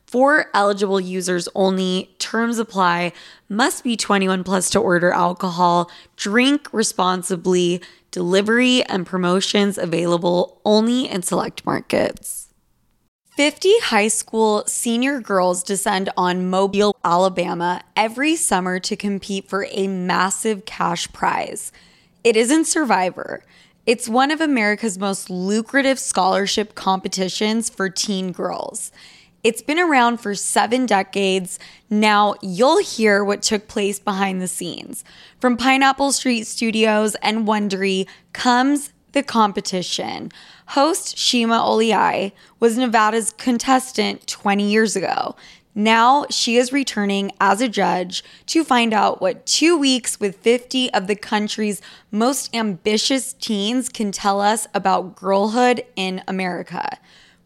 For eligible users only, terms apply, must be 21 plus to order alcohol, drink responsibly, delivery and promotions available only in select markets. 50 high school senior girls descend on Mobile, Alabama every summer to compete for a massive cash prize. It isn't Survivor. It's one of America's most lucrative scholarship competitions for teen girls. It's been around for seven decades. Now you'll hear what took place behind the scenes. From Pineapple Street Studios and Wondery comes the competition. Host Shima Oliai was Nevada's contestant 20 years ago. Now she is returning as a judge to find out what two weeks with 50 of the country's most ambitious teens can tell us about girlhood in America.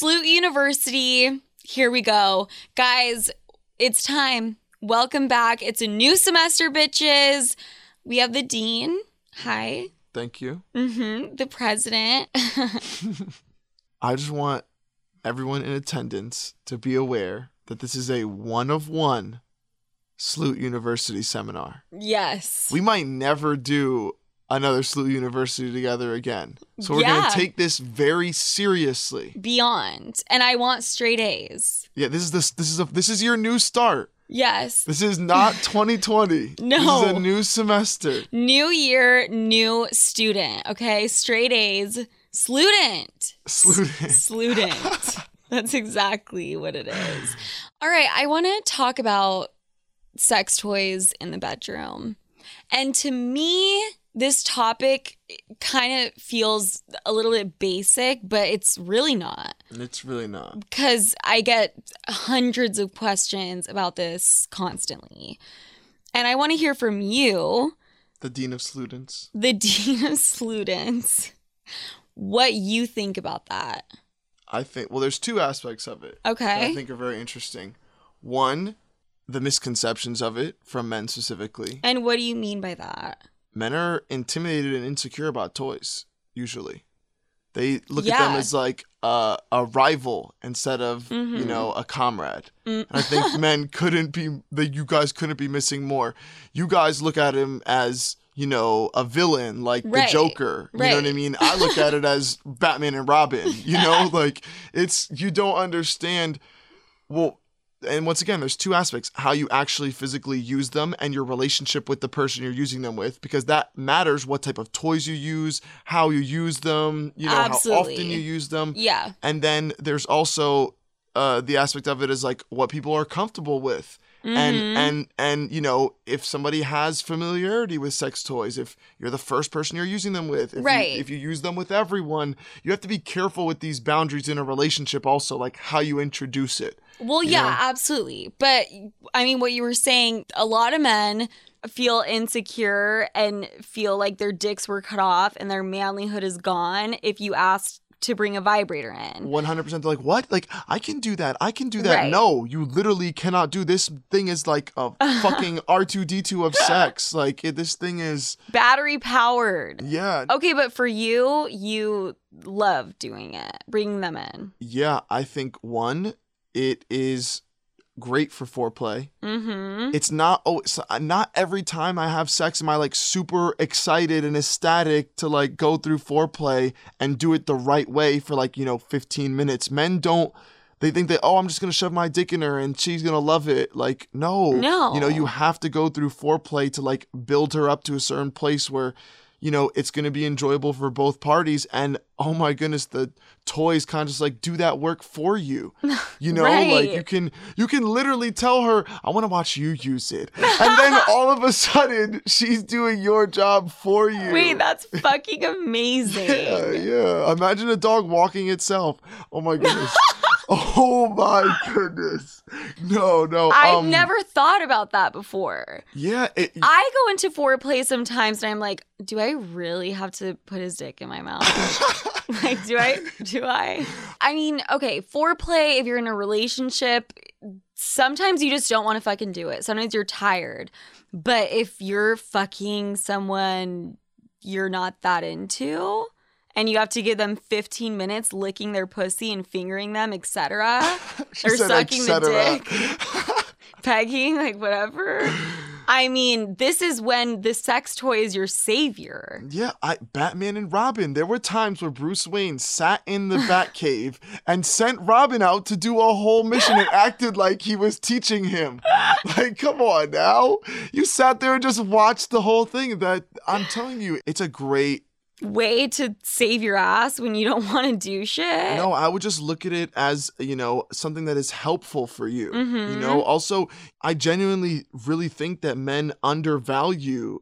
Sloot University. Here we go. Guys, it's time. Welcome back. It's a new semester, bitches. We have the dean. Hi. Thank you. Mm-hmm. The president. I just want everyone in attendance to be aware that this is a one of one Sloot University seminar. yes. We might never do another Sloot University together again. So we're Yeah. going to take this very seriously. Beyond. And I want straight A's. Yeah, this is this this is a this is your new start. Yes. This is not 2020. No. This is a new semester. New year, new student. Okay. Straight A's. Student. Student. Student. That's exactly what it is. All right. I want to talk about sex toys in the bedroom. And to me, this topic kind of feels a little bit basic, but it's really not It's really not. because I get hundreds of questions about this constantly. And I want to hear from you, The dean of students. the dean of students, what you think about that. I think well there's two aspects of it. that I think are very interesting. One, the misconceptions of it from men specifically. And what do you mean by that? Men are intimidated and insecure about toys, usually. They look at them as like a, a rival instead of, you Mhm. know, a comrade. Mm. And I think men couldn't be that you guys couldn't be missing more. You guys look at him as, you know, a villain like Right. the Joker. You know what I mean? I look at it as Batman and Robin. You know, like it's you don't understand well and once again, there's two aspects how you actually physically use them and your relationship with the person you're using them with, because that matters what type of toys you use, how you use them, you know, how often you use them. Yeah. And then there's also uh, the aspect of it is like what people are comfortable with. And Mhm. and and you know if somebody has familiarity with sex toys if you're the first person you're using them with if Right. you, if you use them with everyone you have to be careful with these boundaries in a relationship also like how you introduce it Well, yeah, know? absolutely. But I mean, what you were saying, a lot of men feel insecure and feel like their dicks were cut off and their manlyhood is gone if you asked to bring a vibrator in. 100% they're like what like i can do that i can do that Right. no you literally cannot do this thing is like a fucking r2d2 of sex like it, this thing is Battery powered. yeah Okay, but for you, you love doing it, bringing them in. yeah i think one it is great for foreplay Mm-hmm. it's not oh it's not every time i have sex am i like super excited and ecstatic to like go through foreplay and do it the right way for like you know 15 minutes men don't they think that oh i'm just gonna shove my dick in her and she's gonna love it like no No. you know you have to go through foreplay to like build her up to a certain place where you know it's gonna be enjoyable for both parties and oh my goodness the toys kind of just like do that work for you. You know like you can you can literally tell her i want to watch you use it. And then all of a sudden she's doing your job for you. Wait, that's fucking amazing. yeah yeah. Imagine a dog walking itself. Oh my goodness oh my goodness no no I've um, never thought about that before. yeah it, I go into foreplay sometimes and I'm like, do I really have to put his dick in my mouth? like, do I? Do I? I mean, okay, foreplay, if you're in a relationship, sometimes you just don't want to fucking do it. Sometimes you're tired. But if you're fucking someone you're not that into, and you have to give them 15 minutes licking their pussy and fingering them, etc., or said sucking the dick. pegging, like whatever. I mean, this is when the sex toy is your savior. Yeah, I Batman and Robin. There were times where Bruce Wayne sat in the Batcave and sent Robin out to do a whole mission and acted like he was teaching him. Like, come on now. You sat there and just watched the whole thing. That I'm telling you, it's a great Way to save your ass when you don't want to do shit. No, I would just look at it as, you know, something that is helpful for you. You Mhm. know, also, I genuinely really think that men undervalue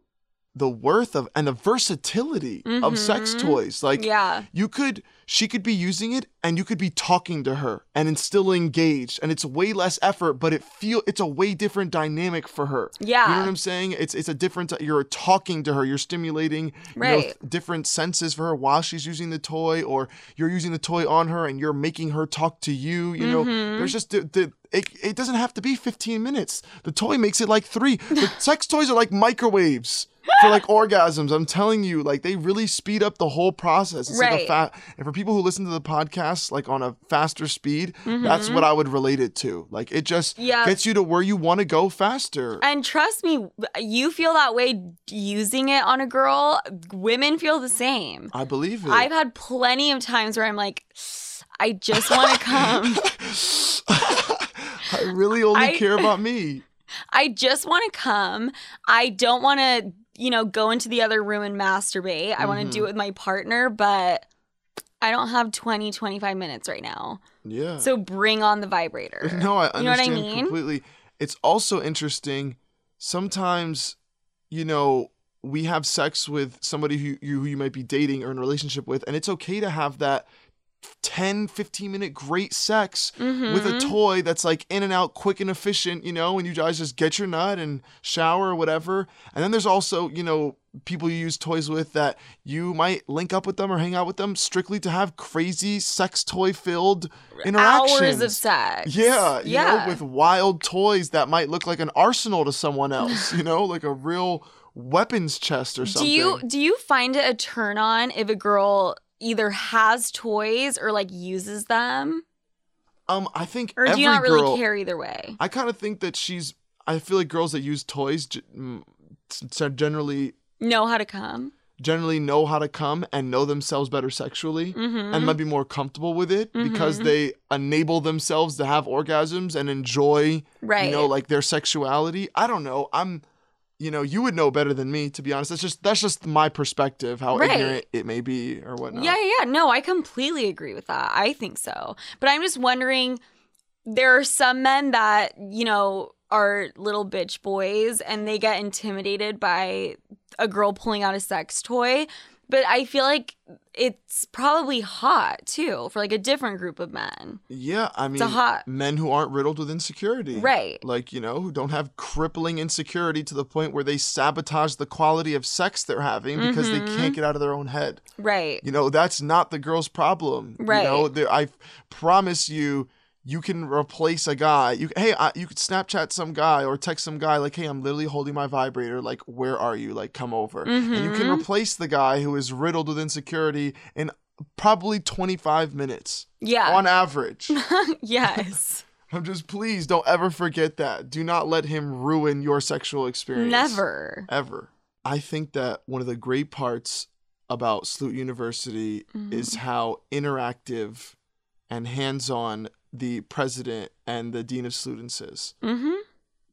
the worth of and the versatility of sex Mhm. toys. Like, Yeah. you could, she could be using it and you could be talking to her and it's still engaged and it's way less effort, but it feel, it's a way different dynamic for her. Yeah. You know what I'm saying? It's it's a different. You're talking to her. You're stimulating you know, Right. th- different senses for her while she's using the toy, or you're using the toy on her and you're making her talk to you. You know, Mhm. there's just the, the it, it doesn't have to be 15 minutes. The toy makes it like three. The sex toys are like microwaves for like orgasms. I'm telling you, like they really speed up the whole process. It's like a Right. fat. And for people who listen to the podcast like on a faster speed, that's what I would relate it to. Like it just Mm-hmm. Yeah. gets you to where you want to go faster. And trust me, you feel that way using it on a girl. Women feel the same. I believe it. I've had plenty of times where I'm like, I just want to come. I really only I- care about me. I just want to come. I don't want to, you know, go into the other room and masturbate. I want to Mm-hmm. do it with my partner, but I don't have 20, 25 minutes right now. Yeah. So bring on the vibrator. no, I You know what I understand mean? completely. It's also interesting. Sometimes, you know, we have sex with somebody who you, who you might be dating or in a relationship with, and it's okay to have that 10, 15 minute great sex mm-hmm. with a toy that's like in and out, quick and efficient, you know, and you guys just get your nut and shower or whatever. And then there's also, you know, people you use toys with that you might link up with them or hang out with them strictly to have crazy sex toy filled interactions. Hours of sex. Yeah, you yeah. know, with wild toys that might look like an arsenal to someone else, you know, like a real weapons chest or something. do you do you find it a turn on if a girl either has toys or like uses them, um, I think or do every you not really girl, care either way? I kind of think that she's. I feel like girls that use toys mm, generally Know how to come. generally know how to come and know themselves better sexually Mm-hmm. and might be more comfortable with it because Mhm. they enable themselves to have orgasms and enjoy right. you know like their sexuality i don't know i'm you know you would know better than me to be honest that's just that's just my perspective how Right. ignorant it may be or whatnot Yeah, yeah, yeah. No, I completely agree with that. I think so. But I'm just wondering there are some men that, you know, are little bitch boys and they get intimidated by a girl pulling out a sex toy. But I feel like it's probably hot too for like a different group of men. Yeah, I mean, a hot- men who aren't riddled with insecurity. Right. Like, you know, who don't have crippling insecurity to the point where they sabotage the quality of sex they're having because they Mm-hmm. can't get out of their own head. Right. You know, that's not the girl's problem. Right. You know, I promise you, you can replace a guy. You hey, I, you could Snapchat some guy or text some guy like, "Hey, I'm literally holding my vibrator. Like, where are you? Like, come over." And you can Mhm. replace the guy who is riddled with insecurity in probably 25 minutes Yeah. on average. yes. I'm just please don't ever forget that. Do not let him ruin your sexual experience. Never. Ever. I think that one of the great parts about Sloot University is how interactive and hands-on the president and the dean of students is. Mm-hmm.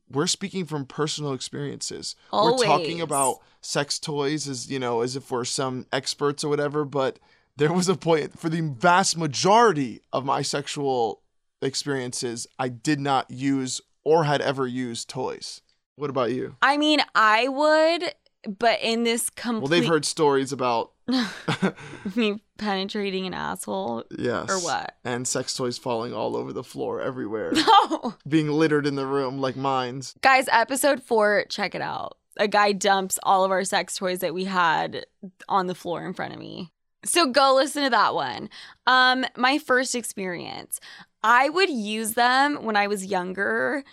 We're speaking from personal experiences. We're talking about sex toys as, you know, as if we're some experts or whatever, but there was a point for the vast majority of my sexual experiences, I did not use or had ever used toys. What about you? I mean, I would, but in this complete Well, they've heard stories about me penetrating an asshole yes, or what? and sex toys falling all over the floor everywhere, No. being littered in the room like mines. Guys, episode four, check it out. A guy dumps all of our sex toys that we had on the floor in front of me. So go listen to that one. Um, my first experience. I would use them when I was younger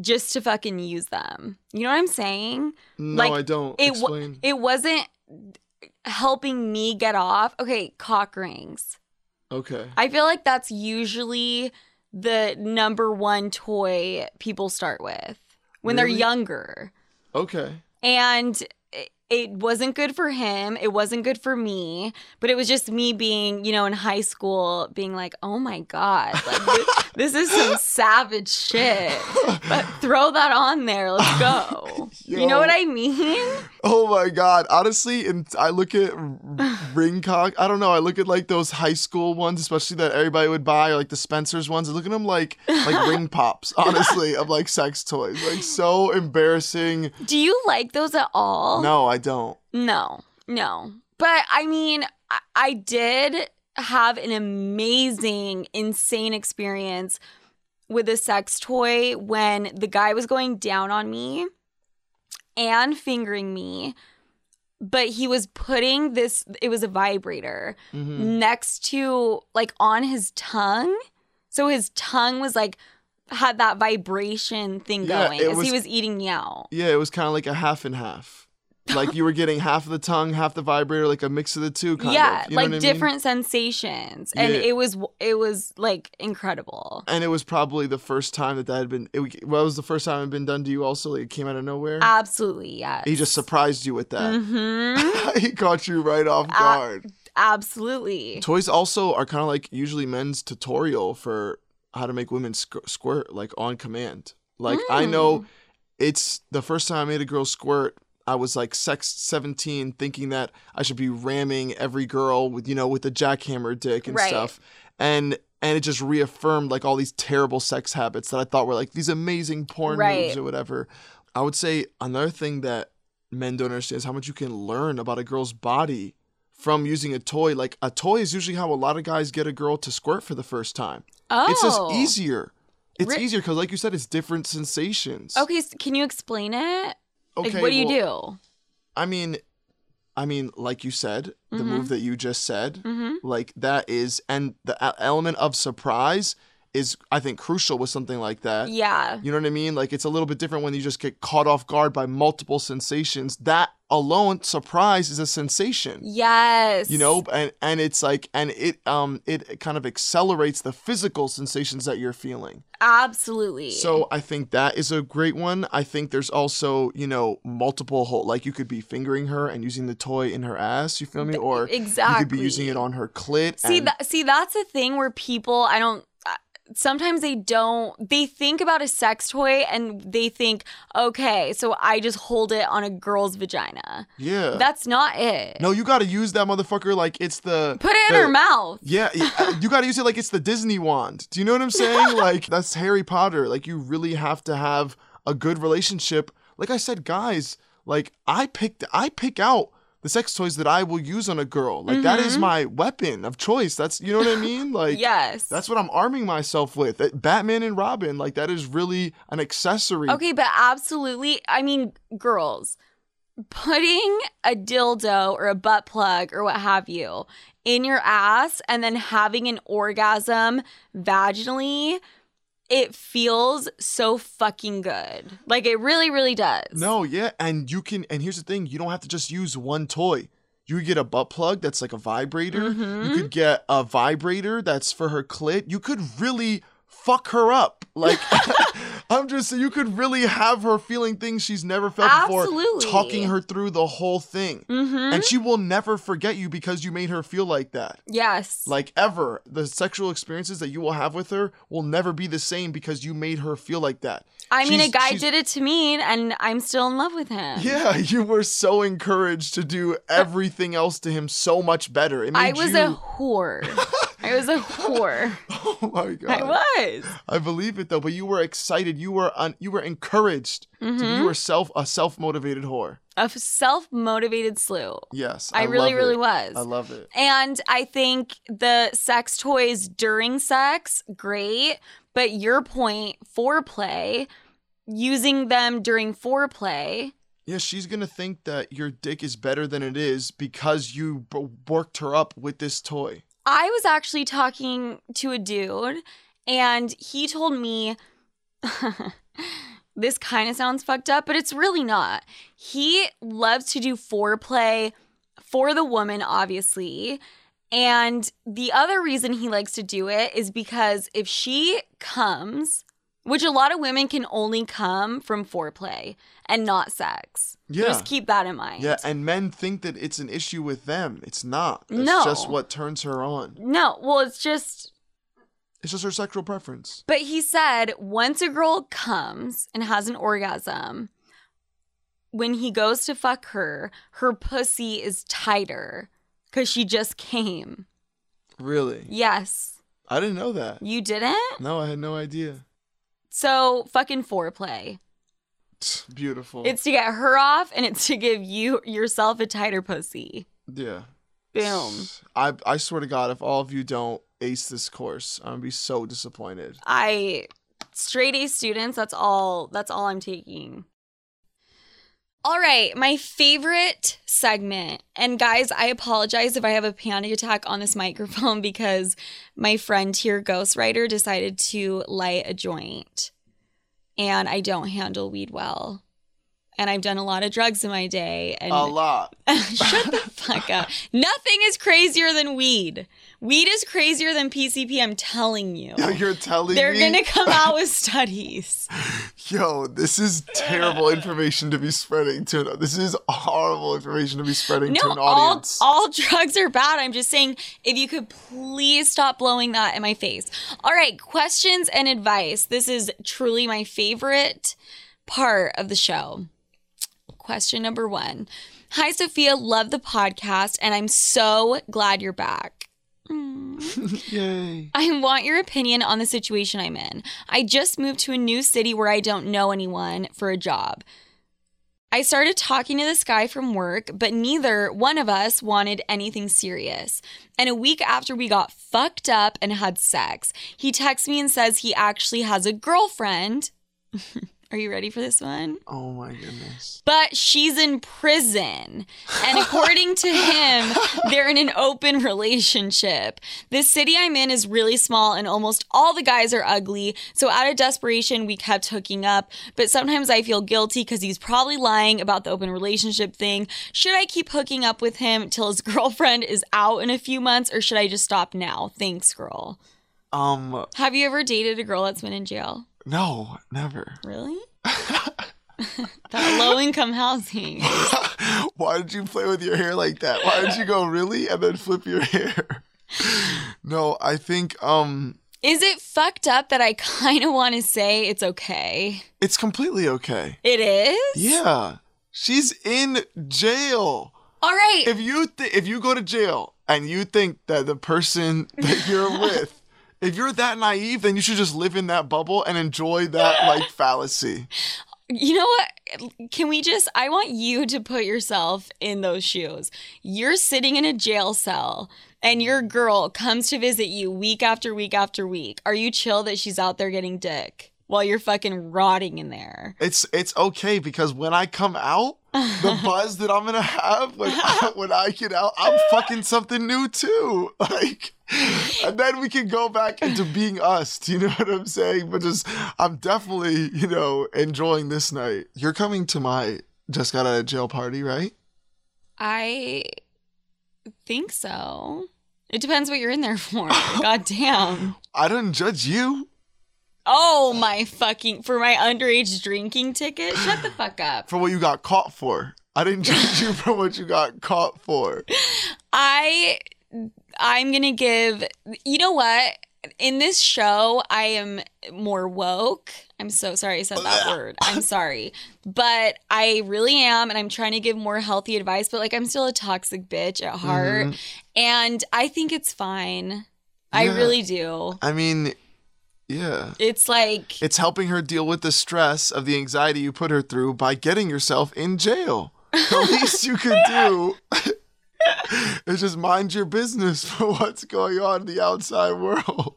just to fucking use them. You know what I'm saying? No, Like, I don't. It Explain. it wasn't helping me get off. Okay, cock rings. okay. I feel like that's usually the number one toy people start with when Really? they're younger. Okay. And it- wasn't good for him. It wasn't good for me. But it was just me being, you know, in high school, being like, oh my God, like, thi- this is some savage shit. But throw that on there. Let's go. You know what I mean? Oh my god! Honestly, and I look at ring cock. I don't know. I look at like those high school ones, especially that everybody would buy, or like the Spencer's ones. I look at them like like ring pops. Honestly, of like sex toys. Like so embarrassing. Do you like those at all? No, I don't. No, no. But I mean, I, I did have an amazing, insane experience with a sex toy when the guy was going down on me and fingering me, but he was putting this, it was a vibrator hmm next to, like, on his tongue. So his tongue was like, had that vibration thing Yeah, going as he was- was eating me out. Yeah, it was kind of like a half and half. Like you were getting half of the tongue, half the vibrator, like a mix of the two. Kind yeah of. You know like I mean? different sensations and Yeah. it was it was like incredible And it was probably the first time that that had been. It, what was the first time it had been done to you? Also, like it came out of nowhere. absolutely yeah. he just surprised you with that. hmm he caught you right off guard. absolutely Toys also are kind of like usually men's tutorial for how to make women squ- squirt like on command. Like I Mm. know it's the first time I made a girl squirt. I was like sex 17 thinking that I should be ramming every girl with you know with a jackhammer dick and Right. stuff. And and it just reaffirmed like all these terrible sex habits that I thought were like these amazing porn Right. moves or whatever. I would say another thing that men don't understand is how much you can learn about a girl's body from using a toy. Like a toy is usually how a lot of guys get a girl to squirt for the first time. oh It's just oh. easier. It's easier because, like you said, it's different sensations. okay so can you explain it Okay. like what do you do I mean, I mean, like you said, the Mhm. move that you just said, mm-hmm. like that is, and the element of surprise is, I think, crucial with something like that. yeah You know what I mean? Like it's a little bit different when you just get caught off guard by multiple sensations. That alone, surprise is a sensation. yes You know, and and it's like and it um it kind of accelerates the physical sensations that you're feeling. absolutely So I think that is a great one. I think there's also, you know, multiple whole like you could be fingering her and using the toy in her ass, you feel me? Or exactly you could be using it on her clit. See and- that see that's a thing where people I don't sometimes they don't they think about a sex toy and they think okay so I just hold it on a girl's vagina. Yeah. That's not it. no, you got to use that motherfucker like it's the Put it in her mouth. Yeah, uh, you got to use it like it's the Disney wand. Do you know what I'm saying? like that's Harry Potter. Like you really have to have a good relationship, like I said, guys, like I picked I pick out the sex toys that I will use on a girl. Like that is my weapon of choice. That's you know what I mean? Like Yes. that's what I'm arming myself with. Uh, Batman and Robin, like that is really an accessory. Okay, but absolutely. I mean, girls, putting a dildo or a butt plug or what have you in your ass and then having an orgasm vaginally, it feels so fucking good. Like it really, really does. No, yeah, and you can and here's the thing, you don't have to just use one toy. You could get a butt plug that's like a vibrator. Mm-hmm. You could get a vibrator that's for her clit. You could really fuck her up. Like I'm just you could really have her feeling things she's never felt Absolutely. before, talking her through the whole thing. Mm-hmm. And she will never forget you because you made her feel like that. Yes. Like ever. The sexual experiences that you will have with her will never be the same because you made her feel like that. I mean, a guy did it to me and I'm still in love with him. Yeah, you were so encouraged to do everything else to him so much better. I was you, a whore. I was a whore. Oh my god. I was. I believe it though, but you were excited. You were un- you were encouraged. to be Mhm. you were self a self-motivated whore. A self motivated slew. Yes. I, really, love really was. I love it. And I think the sex toys during sex, great. But your point, foreplay, using them during foreplay. Yeah, she's going to think that your dick is better than it is because you b- worked her up with this toy. I was actually talking to a dude, and he told me this kind of sounds fucked up, but it's really not. He loves to do foreplay for the woman, obviously. And the other reason he likes to do it is because if she comes, which a lot of women can only come from foreplay and not sex. Yeah. Just keep that in mind. Yeah, and men think that it's an issue with them. It's not. It's No. just what turns her on. No, well, it's just It's just her sexual preference. But he said once a girl comes and has an orgasm, when he goes to fuck her, her pussy is tighter because she just came. Really? Yes. I didn't know that. You didn't? No, I had no idea. So fucking foreplay. Beautiful. It's to get her off and it's to give you yourself a tighter pussy. yeah. Boom. I I swear to God, if all of you don't ace this course, I'm gonna be so disappointed. I straight A students, that's all that's all I'm taking. All right, my favorite segment. And guys, I apologize if I have a panic attack on this microphone because my friend here, Ghostwriter, decided to light a joint. And I don't handle weed well. And I've done a lot of drugs in my day. And A lot. Shut the fuck up. Nothing is crazier than weed. Weed is crazier than PCP, I'm telling you. Yo, You're telling me They're going to come out with studies. Yo, this is terrible information to be spreading to. This is horrible information to be spreading No, to an audience. all, audience. all drugs are bad. I'm just saying, if you could please stop blowing that in my face. All right, questions and advice. This is truly my favorite part of the show. Question number one Hi, Sofia. Love the podcast, and I'm so glad you're back. Mm. Yay. I want your opinion on the situation I'm in. I just moved to a new city where I don't know anyone for a job. I started talking to this guy from work, but neither one of us wanted anything serious. And a week after we got fucked up and had sex, he texts me and says he actually has a girlfriend. Are you ready for this one? Oh my goodness. But she's in prison. And according to him, they're in an open relationship. The city I'm in is really small and almost all the guys are ugly. So out of desperation, we kept hooking up. But sometimes I feel guilty because he's probably lying about the open relationship thing. Should I keep hooking up with him till his girlfriend is out in a few months or should I just stop now? Thanks, girl. Um, Have you ever dated a girl that's been in jail? No, never. Really? that low income housing. Why did you play with your hair like that? Why did you go really and then flip your hair? no, I think um Is it fucked up that I kind of want to say it's okay? it's completely okay. It is? Yeah. She's in jail. All right. If you th- if you go to jail and you think that the person that you're with if you're that naive, then you should just live in that bubble and enjoy that like fallacy. You know what? Can we just, I want you to put yourself in those shoes. You're sitting in a jail cell and your girl comes to visit you week after week after week. Are you chill that she's out there getting dick while you're fucking rotting in there? It's it's okay because when I come out, the buzz that I'm gonna have when I, when I get out, I'm fucking something new too. Like, and then we can go back into being us. Do you know what I'm saying? But just, I'm definitely, you know, enjoying this night. You're coming to my just got out of jail party, right? I think so. It depends what you're in there for. God damn. I didn't judge you Oh my fucking for my underage drinking ticket. Shut the fuck up. for what you got caught for. I didn't judge you for what you got caught for. I I'm going to give You know what? In this show, I am more woke. I'm so sorry I said that word. I'm sorry. But I really am and I'm trying to give more healthy advice, but like I'm still a toxic bitch at heart mm-hmm. and I think it's fine. I really do. I mean, yeah. It's like It's helping her deal with the stress of the anxiety you put her through by getting yourself in jail. The least you could do is just mind your business for what's going on in the outside world.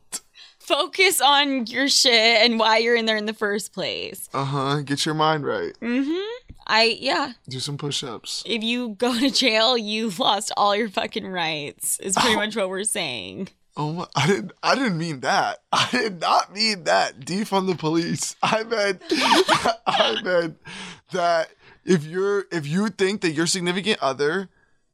focus on your shit and why you're in there in the first place. Uh huh. Get your mind right. Mm hmm. I yeah, Do some push ups. if you go to jail, you've lost all your fucking rights. Is pretty much what we're saying. Oh, my, I didn't. I didn't mean that. I did not mean that. Defund the police. I meant. I meant that if you're if you think that your significant other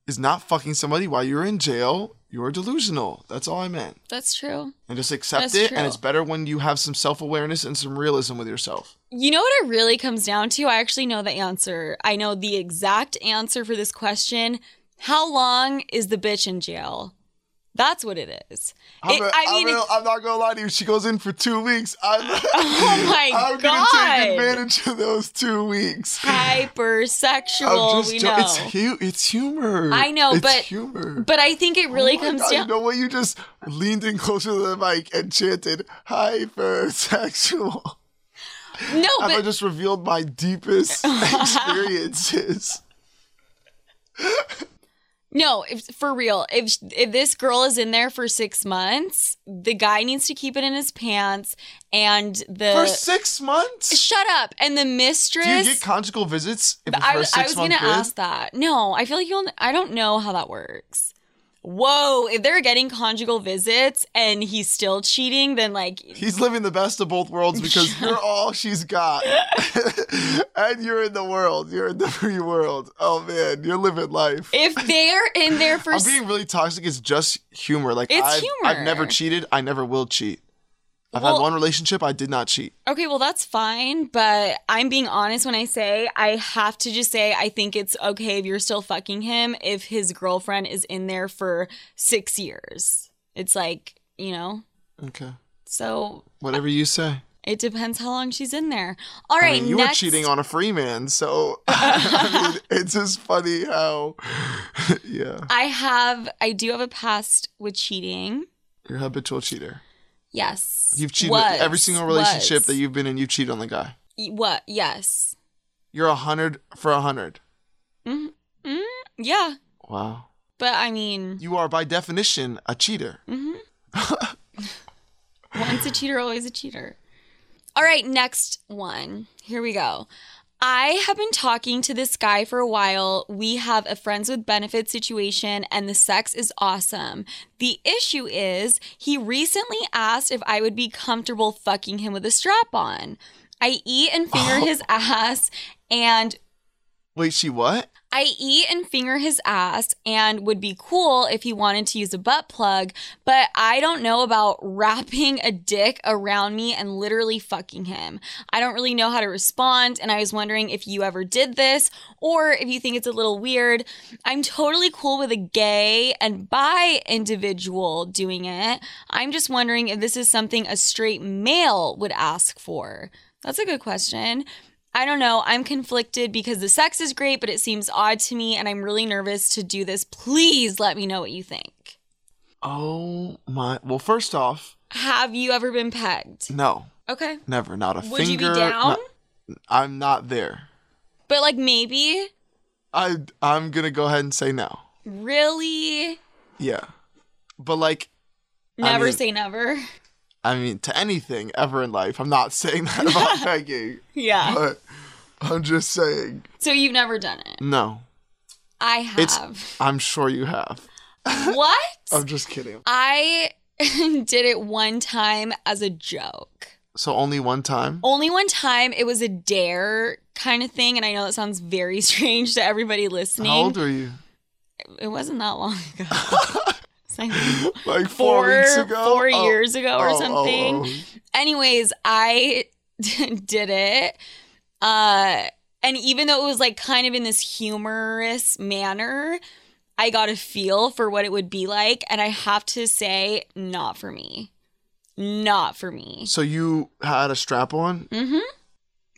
is not fucking somebody while you're in jail, you're delusional. That's all I meant. That's true. And just accept That's it. true. And it's better when you have some self awareness and some realism with yourself. You know what it really comes down to? I actually know the answer. I know the exact answer for this question. How long is the bitch in jail? That's what it is. I'm, It- a- I I'm mean, real- I'm not gonna lie to you. She goes in for two weeks. I'm, Oh my I'm gonna take advantage of those two weeks. hypersexual. I'm we know. It's, hu- it's humor. I know, it's but- humor. but I think it really Oh comes God, down. You know what? You just leaned in closer to the mic and chanted hypersexual. no, Have I just revealed my deepest experiences? No, if, for real. If if this girl is in there for six months, the guy needs to keep it in his pants, and the For six months? shut up. And the mistress. Do you get conjugal visits I, for a was- I was gonna ask that. No, I feel like you'll. I don't know how that works. Whoa! If they're getting conjugal visits and he's still cheating, then like He's living the best of both worlds because you're all she's got. and you're in the world. You're in the free world. Oh man, you're living life. if they're in there for I'm being really toxic. It's just humor. Like It's I've, humor. I've never cheated. I never will cheat. I've Well- had one relationship. I did not cheat. Okay, well, that's fine, but I'm being honest when I say I have to just say I think it's okay if you're still fucking him if his girlfriend is in there for six years. It's like, you know, Okay. so Whatever you say. it depends how long she's in there. All right, I mean, you next. were cheating on a free man, so I mean, it's just funny how, yeah, I have, I do have a past with cheating. you're a habitual cheater. Yes. You've cheated Was, every single relationship was. that you've been in. You cheat on the guy. What? Yes. You're a hundred for a hundred. Mm-hmm. yeah. Wow. But I mean, You are by definition a cheater. Mm-hmm. Once a cheater, always a cheater. All right, next one. Here we go. I have been talking to this guy for a while. We have a friends with benefits situation, and the sex is awesome. The issue is, he recently asked if I would be comfortable fucking him with a strap on. I eat and finger oh. his ass, and Wait, she what? I eat and finger his ass and would be cool if he wanted to use a butt plug, but I don't know about wrapping a dick around me and literally fucking him. I don't really know how to respond, and I was wondering if you ever did this or if you think it's a little weird. I'm totally cool with a gay and bi individual doing it. I'm just wondering if this is something a straight male would ask for. That's a good question. I don't know. I'm conflicted because the sex is great, but it seems odd to me and I'm really nervous to do this. Please let me know what you think. Oh my. Well, first off, Have you ever been pegged? no, Okay. never. Not a finger. Would you be down? not- I'm not there. But like maybe? I I'm gonna go ahead and say no. Really? Yeah, but like I Never mean- say never. I mean to anything ever in life. I'm not saying that about pegging, Yeah. but I'm just saying So you've never done it. no. I have. It's- have. I'm sure you have. what? I'm just kidding. I did it one time as a joke. So only one time. Only one time. It was a dare kind of thing. And I know that sounds very strange to everybody listening. How old are you? It wasn't that long ago. Like Like four, four, weeks ago. four Oh. years ago or Oh, oh, something. oh. Anyways, I did it. Uh, and even though it was like kind of in this humorous manner, I got a feel for what it would be like. And I have to say, not for me. Not for me. So you had a strap on, Mm-hmm.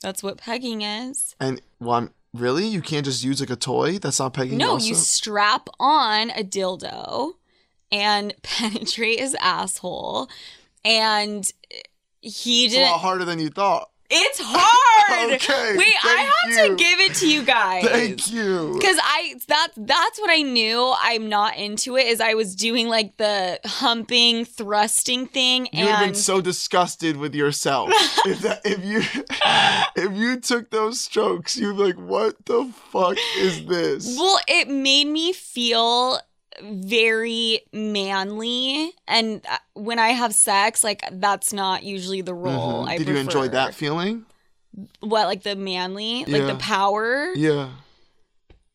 That's what pegging is. and well, I'm, really, you can't just use like a toy. That's not pegging. No, also? you strap on a dildo and penetrate his asshole. And he It's a lot harder than you thought. It's hard. Okay, Wait, I have you. to give it to you guys. Thank you. Because I that that's what I knew I'm not into it is I was doing like the humping thrusting thing You would have been and so disgusted with yourself if that if you if you took those strokes. You'd be like, "What the fuck is this?" well it made me feel very manly and uh, when I have sex like that's not usually the role Mhm. I Did you enjoy that feeling? what like the manly like Yeah. the power Yeah.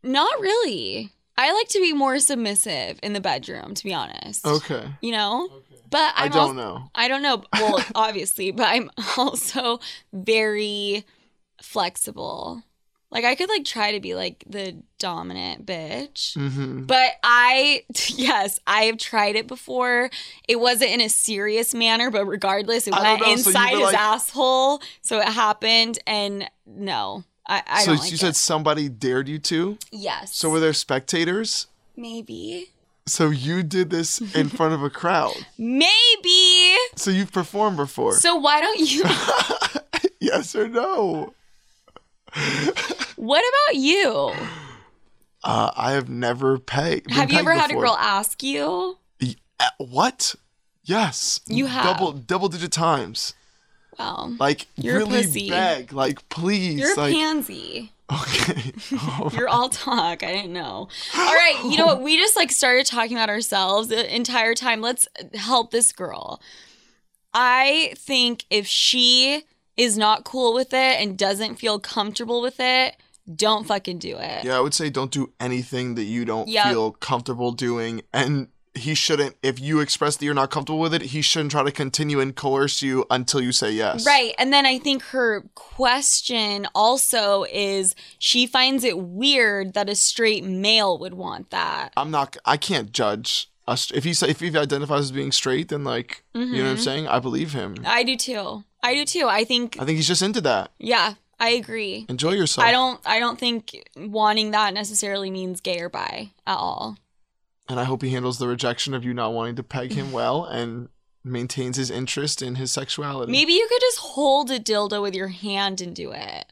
not really I like to be more submissive in the bedroom to be honest Okay. you know but I I'm don't also, know. I don't know. Well, obviously, but I'm also very flexible. Like I could like try to be like the dominant bitch. Mm-hmm. But I yes, I have tried it before. It wasn't in a serious manner, but regardless, it went know, so inside were his like- asshole. So it happened and no. I, I So don't like you said somebody dared you to. yes. So were there spectators? maybe. So you did this in front of a crowd. Maybe. So you've performed before. So why don't you yes or no? What about you? Uh, I have never pegged. been Have you ever pegged had a girl ask you? Uh, what? Yes. You have. double double digit times. Well, Like You're a really beg. Like please. you're a like pansy. okay. Oh, You're all talk. I didn't know. All right, you know what? We just like started talking about ourselves the entire time. Let's help this girl. I think if she is not cool with it and doesn't feel comfortable with it, don't fucking do it. yeah, I would say don't do anything that you don't Yep. feel comfortable doing, and he shouldn't. If you express that you're not comfortable with it, he shouldn't try to continue and coerce you until you say yes. Right. And then I think her question also is she finds it weird that a straight male would want that. I'm not. I can't judge. If he if he identifies as being straight, then like you know what I'm Mhm. saying. I believe him. I do too. I do too. I think I think he's just into that. yeah, I agree. Enjoy yourself. I don't I don't think wanting that necessarily means gay or bi at all. and I hope he handles the rejection of you not wanting to peg him well and maintains his interest in his sexuality. Maybe you could just hold a dildo with your hand and do it.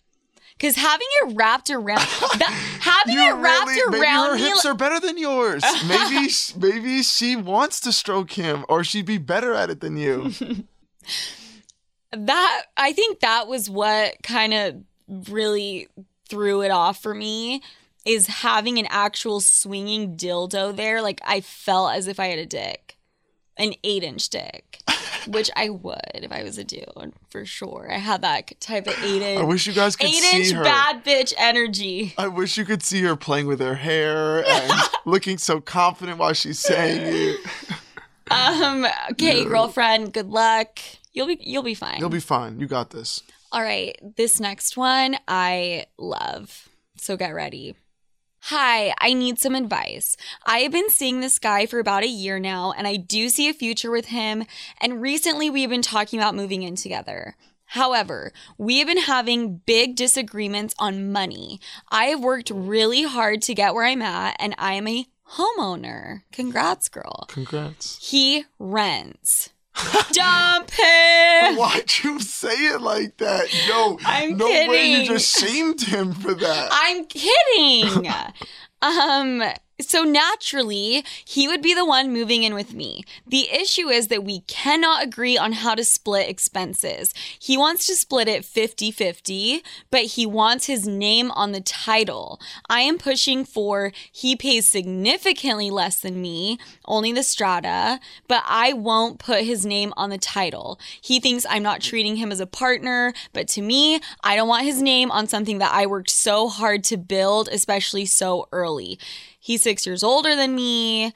Cause having it wrapped around that, having You it wrapped really, maybe around her me hips are better than yours. Maybe, maybe she wants to stroke him, or she'd be better at it than you. that I think that was what kind of really threw it off for me is having an actual swinging dildo there. Like I felt as if I had a dick, an eight inch dick, which I would if I was a dude for sure. I had that type of eight inch. I wish you guys could eight see inch her. bad bitch energy. I wish you could see her playing with her hair and looking so confident while she's saying it. Um. Okay, girlfriend. Good luck. You'll be you'll be fine. You'll be fine. You got this. All right, this next one I love. So get ready. Hi, I need some advice. I have been seeing this guy for about a year now, and I do see a future with him. And recently, we have been talking about moving in together. However, we have been having big disagreements on money. I have worked really hard to get where I'm at, and I am a homeowner. Congrats, girl. Congrats. He rents. Dump him. Why'd you say it like that? No, I'm no way you just shamed him for that. I'm kidding. um so naturally, he would be the one moving in with me. The issue is that we cannot agree on how to split expenses. He wants to split it 50-50, but he wants his name on the title. I am pushing for he pays significantly less than me, only the strata, but I won't put his name on the title. He thinks I'm not treating him as a partner, but to me, I don't want his name on something that I worked so hard to build, especially so early. He's six years older than me.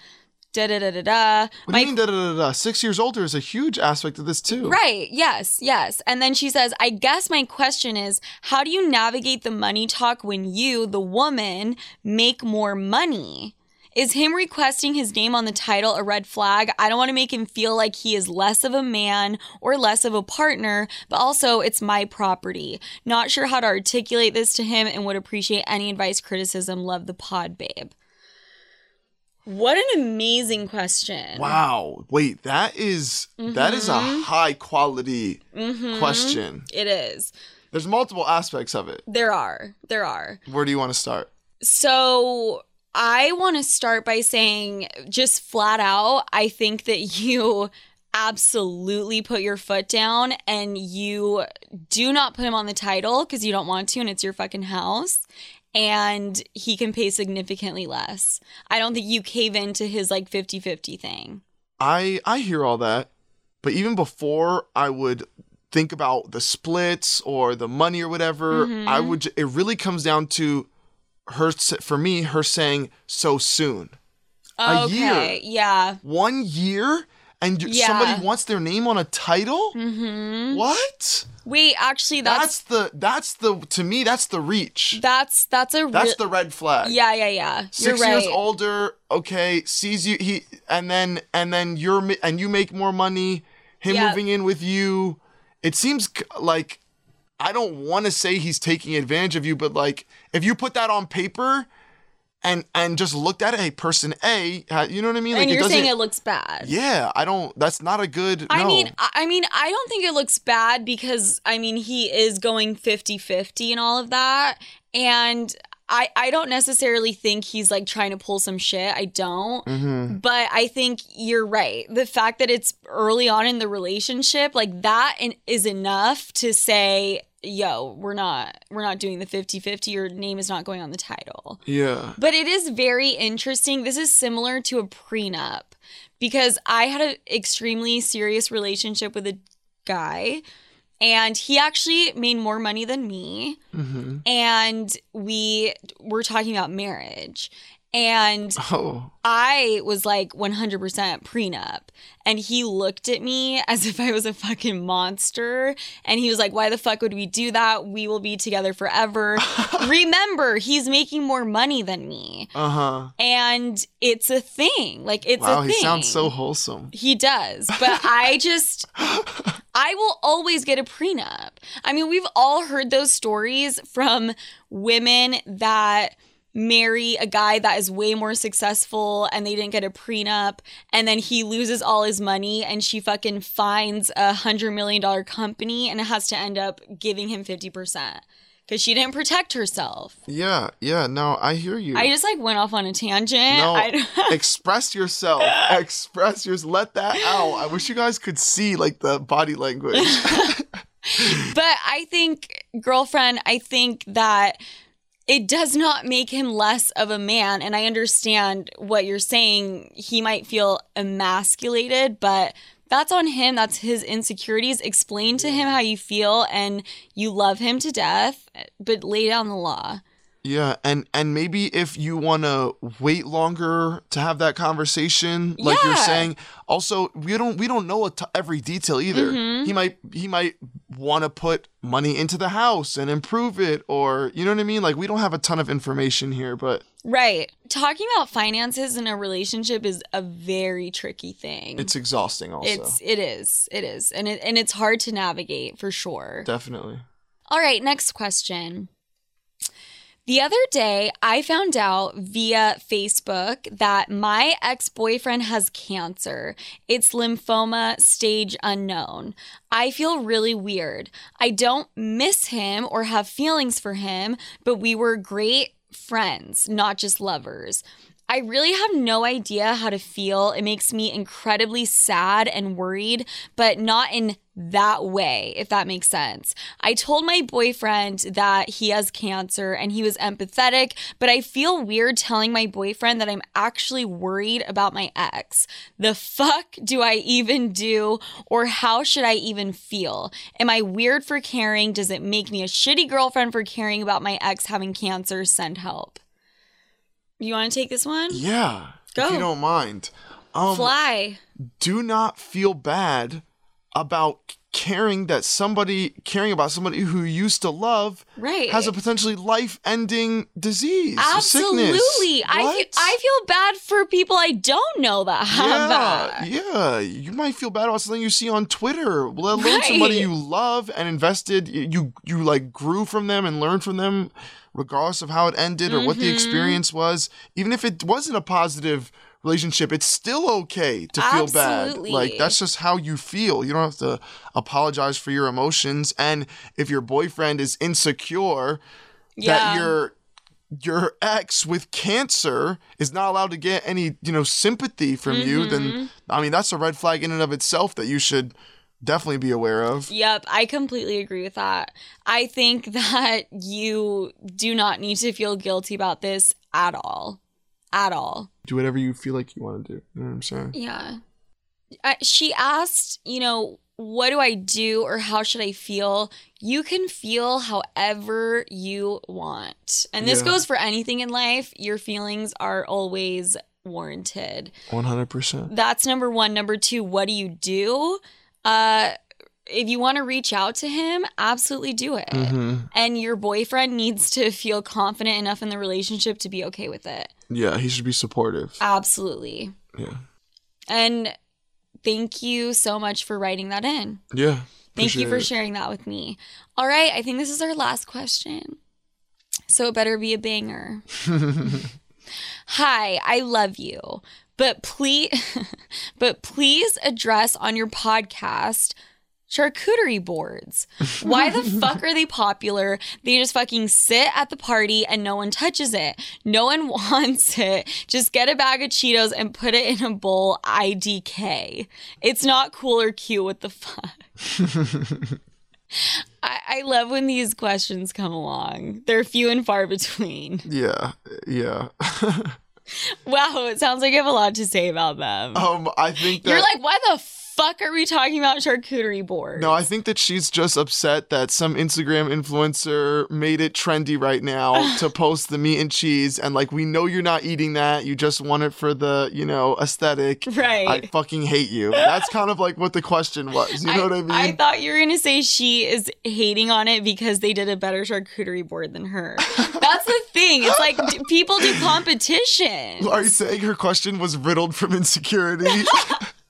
Da da da da da. What do you mean, da, da, da, da? Six years older is a huge aspect of this, too. Right. Yes. Yes. And then she says, I guess my question is, how do you navigate the money talk when you, the woman, make more money? Is him requesting his name on the title a red flag? I don't want to make him feel like he is less of a man or less of a partner, but also it's my property. Not sure how to articulate this to him and would appreciate any advice, criticism. Love the pod, babe. What an amazing question. Wow. Wait, that is- that is a Mm-hmm. high quality question. It is. There's multiple aspects of it. There are. There are. Where do you want to start? So I want to start by saying, just flat out, I think that you absolutely put your foot down and you do not put him on the title because you don't want to and it's your fucking house. And he can pay significantly less. I don't think you cave into his like 50 50 thing. I I hear all that, but even before I would think about the splits or the money or whatever, Mm-hmm. I would. It really comes down to her for me. Her saying so soon. A okay. year. Yeah. One year, and Yeah. somebody wants their name on a title. Mm-hmm. What? Wait, actually, That's, that's the that's the to me that's the reach. that's that's a That's the red flag. Yeah, yeah, yeah. You're 6 right. years older okay sees you he and then and then you're and you make more money him Yeah. moving in with you it seems like i don't want to say he's taking advantage of you but like if you put that on paper and and just looked at it hey person a you know what i mean like and you're saying it looks bad. yeah i don't that's not a good I no. mean, I mean, I don't think it looks bad because I mean, he is going 50-50 and all of that. And I I don't necessarily think he's like trying to pull some shit. I don't. Mhm. But I think you're right. The fact that it's early on in the relationship, like that is enough to say, "Yo, we're not we're not doing the 50-50. Your name is not going on the title." yeah But it is very interesting. This is similar to a prenup because I had an extremely serious relationship with a guy and he actually made more money than me hmm and we were talking about marriage and oh I was like 100% prenup. And he looked at me as if I was a fucking monster. And he was like, Why the fuck would we do that? We will be together forever. Remember, he's making more money than me. uh-huh And it's a thing. Like, it's wow a thing. he sounds so wholesome He does. But I just, I will always get a prenup. I mean, we've all heard those stories from women that marry a guy that is way more successful and they didn't get a prenup and then he loses all his money and she fucking finds a hundred million dollar company and it has to end up giving him 50% because she didn't protect herself yeah yeah no i hear you i just like went off on a tangent No, I- express yourself. Express yours. Let that out. I wish you guys could see like the body language. But I think, girlfriend, I think that it does not make him less of a man. And I understand what you're saying. He might feel emasculated, but that's on him. That's his insecurities. Explain to him how you feel and you love him to death, but lay down the law. Yeah, and and maybe if you want to wait longer to have that conversation, like you're saying. Also, we don't we don't know a t- every detail either. Mm-hmm. He might he might want to put money into the house and improve it, or you know what I mean. Like we don't have a ton of information here, but Right. Talking about finances in a relationship is a very tricky thing. it's exhausting. Also, it's it is. It is. And it and it's hard to navigate for sure. definitely. All right, next question. The other day, I found out via Facebook that my ex boyfriend has cancer. It's lymphoma stage unknown. I feel really weird. I don't miss him or have feelings for him, but we were great friends, not just lovers. I really have no idea how to feel. It makes me incredibly sad and worried, but not in that way, if that makes sense. I told my boyfriend that he has cancer and he was empathetic, but I feel weird telling my boyfriend that I'm actually worried about my ex. The fuck do I even do, or how should I even feel? Am I weird for caring? Does it make me a shitty girlfriend for caring about my ex having cancer? Send help. You want to take this one? Yeah. Go. If you don't mind. Um, Fly. do not feel bad about caring that somebody caring about somebody who you used to love Right. has a potentially life-ending disease Absolutely. sickness. I, I feel bad for people I don't know that have yeah, that. yeah. You might feel bad about something you see on Twitter, let alone somebody you love and invested. You you like grew from them and learned from them, regardless of how it ended or what the Mm-hmm. experience was. Even if it wasn't a positive relationship, it's still okay to feel bad. Like that's just how you feel. You don't have to apologize for your emotions. And if your boyfriend is insecure, Yeah. that your your ex with cancer is not allowed to get any you know sympathy from you Mm-hmm. then i mean that's a red flag in and of itself that you should definitely be aware of Yep, I completely agree with that. I think that you do not need to feel guilty about this at all. At all. do whatever you feel like you want to do you know what i'm saying Yeah. I, she asked, you know, what do I do or how should I feel? You can feel however you want. And this Yeah. goes for anything in life. Your feelings are always warranted. 100% That's number one. Number two, what do you do? Uh, if you want to reach out to him, absolutely do it. hmm And your boyfriend needs to feel confident enough in the relationship to be okay with it. yeah he should be supportive Absolutely. yeah And thank you so much for writing that in. yeah Thank you for it. sharing that with me. All right, I think this is our last question. So it better be a banger. Hi, I love you. But please but please address on your podcast charcuterie boards. Why the fuck are they popular? They just fucking sit at the party and no one touches it. No one wants it. Just get a bag of Cheetos and put it in a bowl IDK. It's not cool or cute. What the fuck? I, I love when these questions come along. They're few and far between. yeah yeah Wow, it sounds like you have a lot to say about them. um i think that You're like, why the fuck are we talking about charcuterie board? No, I think that she's just upset that some Instagram influencer made it trendy right now to post the meat and cheese. And like, we know you're not eating that. You just want it for the, you know, aesthetic. Right. I fucking hate you. That's kind of like what the question was. You know what I mean? I thought you were gonna say she is hating on it because they did a better charcuterie board than her. That's the thing. It's like d- people do competition. Are you saying her question was riddled from insecurity?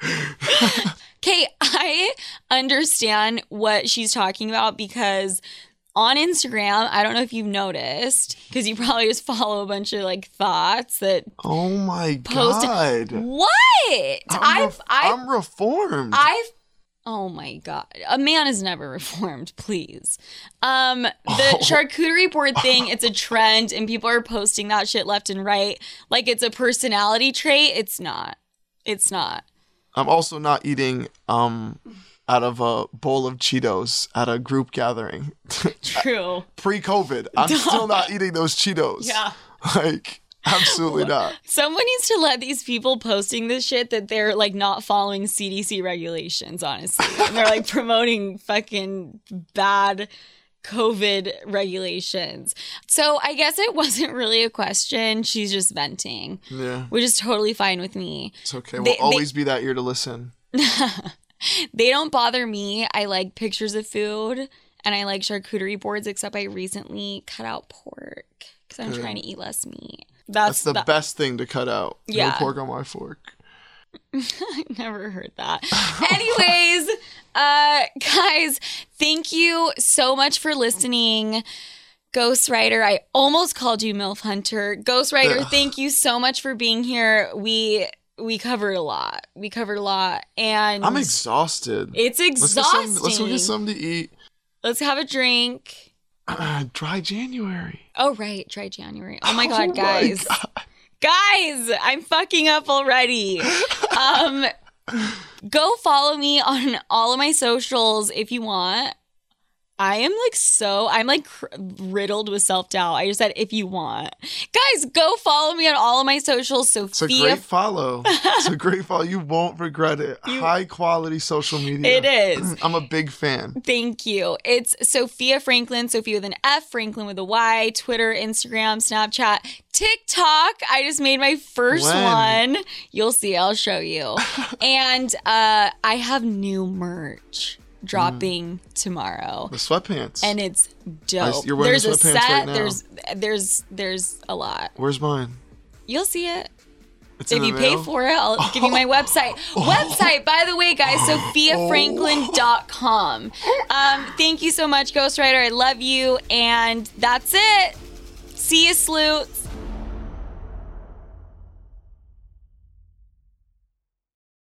Okay, I understand what she's talking about because on Instagram, I don't know if you've noticed, because you probably just follow a bunch of like thoughts that oh my Post- God. what I'm, I've ref- I've I'm reformed. I've Oh my god. A man is never reformed, please. Um the Oh. charcuterie board thing, it's a trend and people are posting that shit left and right like it's a personality trait. It's not. It's not. I'm also not eating um out of a bowl of Cheetos at a group gathering. True. Pre-COVID, I'm still not eating those Cheetos. Yeah. Like absolutely not. Someone needs to let these people posting this shit that they're like not following CDC regulations, honestly. And they're like promoting fucking bad COVID regulations. So I guess it wasn't really a question. She's just venting, Yeah, which is totally fine with me. it's okay. They- We'll they- always be that ear to listen. They don't bother me. I like pictures of food and I like charcuterie boards, except I recently cut out pork because I'm Good. trying to eat less meat. That's That's, the that- best thing to cut out. No pork on my fork. I never heard that. Anyways, uh guys, thank you so much for listening. Ghostwriter, I almost called you MILF Hunter. Ghostwriter, thank you so much for being here. We we covered a lot. We covered a lot. And I'm exhausted. it's Let's exhausting. some, let's go get something to eat. Let's have a drink. Uh, Dry January. Oh right, try January. Oh my Oh god, my guys. God. Guys, I'm fucking up already. um go follow me on all of my socials if you want. I am like so I'm like cr- riddled with self-doubt. I just said if you want. Guys, go follow me on all of my socials. Sofia. It's a great follow. it's a great follow. You won't regret it. High quality social media. It is. I'm a big fan. Thank you. It's Sofia Franklin, Sofia with an F, Franklin with a Y, Twitter, Instagram, Snapchat, TikTok. I just made my first When? one. You'll see, I'll show you. and uh, I have new merch dropping tomorrow. The sweatpants. And it's dope. you're wearing there's the a sweatpants set. right now. There's there's there's a lot. Where's mine? You'll see it. It's If you pay for it, I'll give you my website. Website, by the way, guys, sofiafranklin.com. Um, thank you so much, Ghostwriter. I love you. And that's it. See you, sleuths.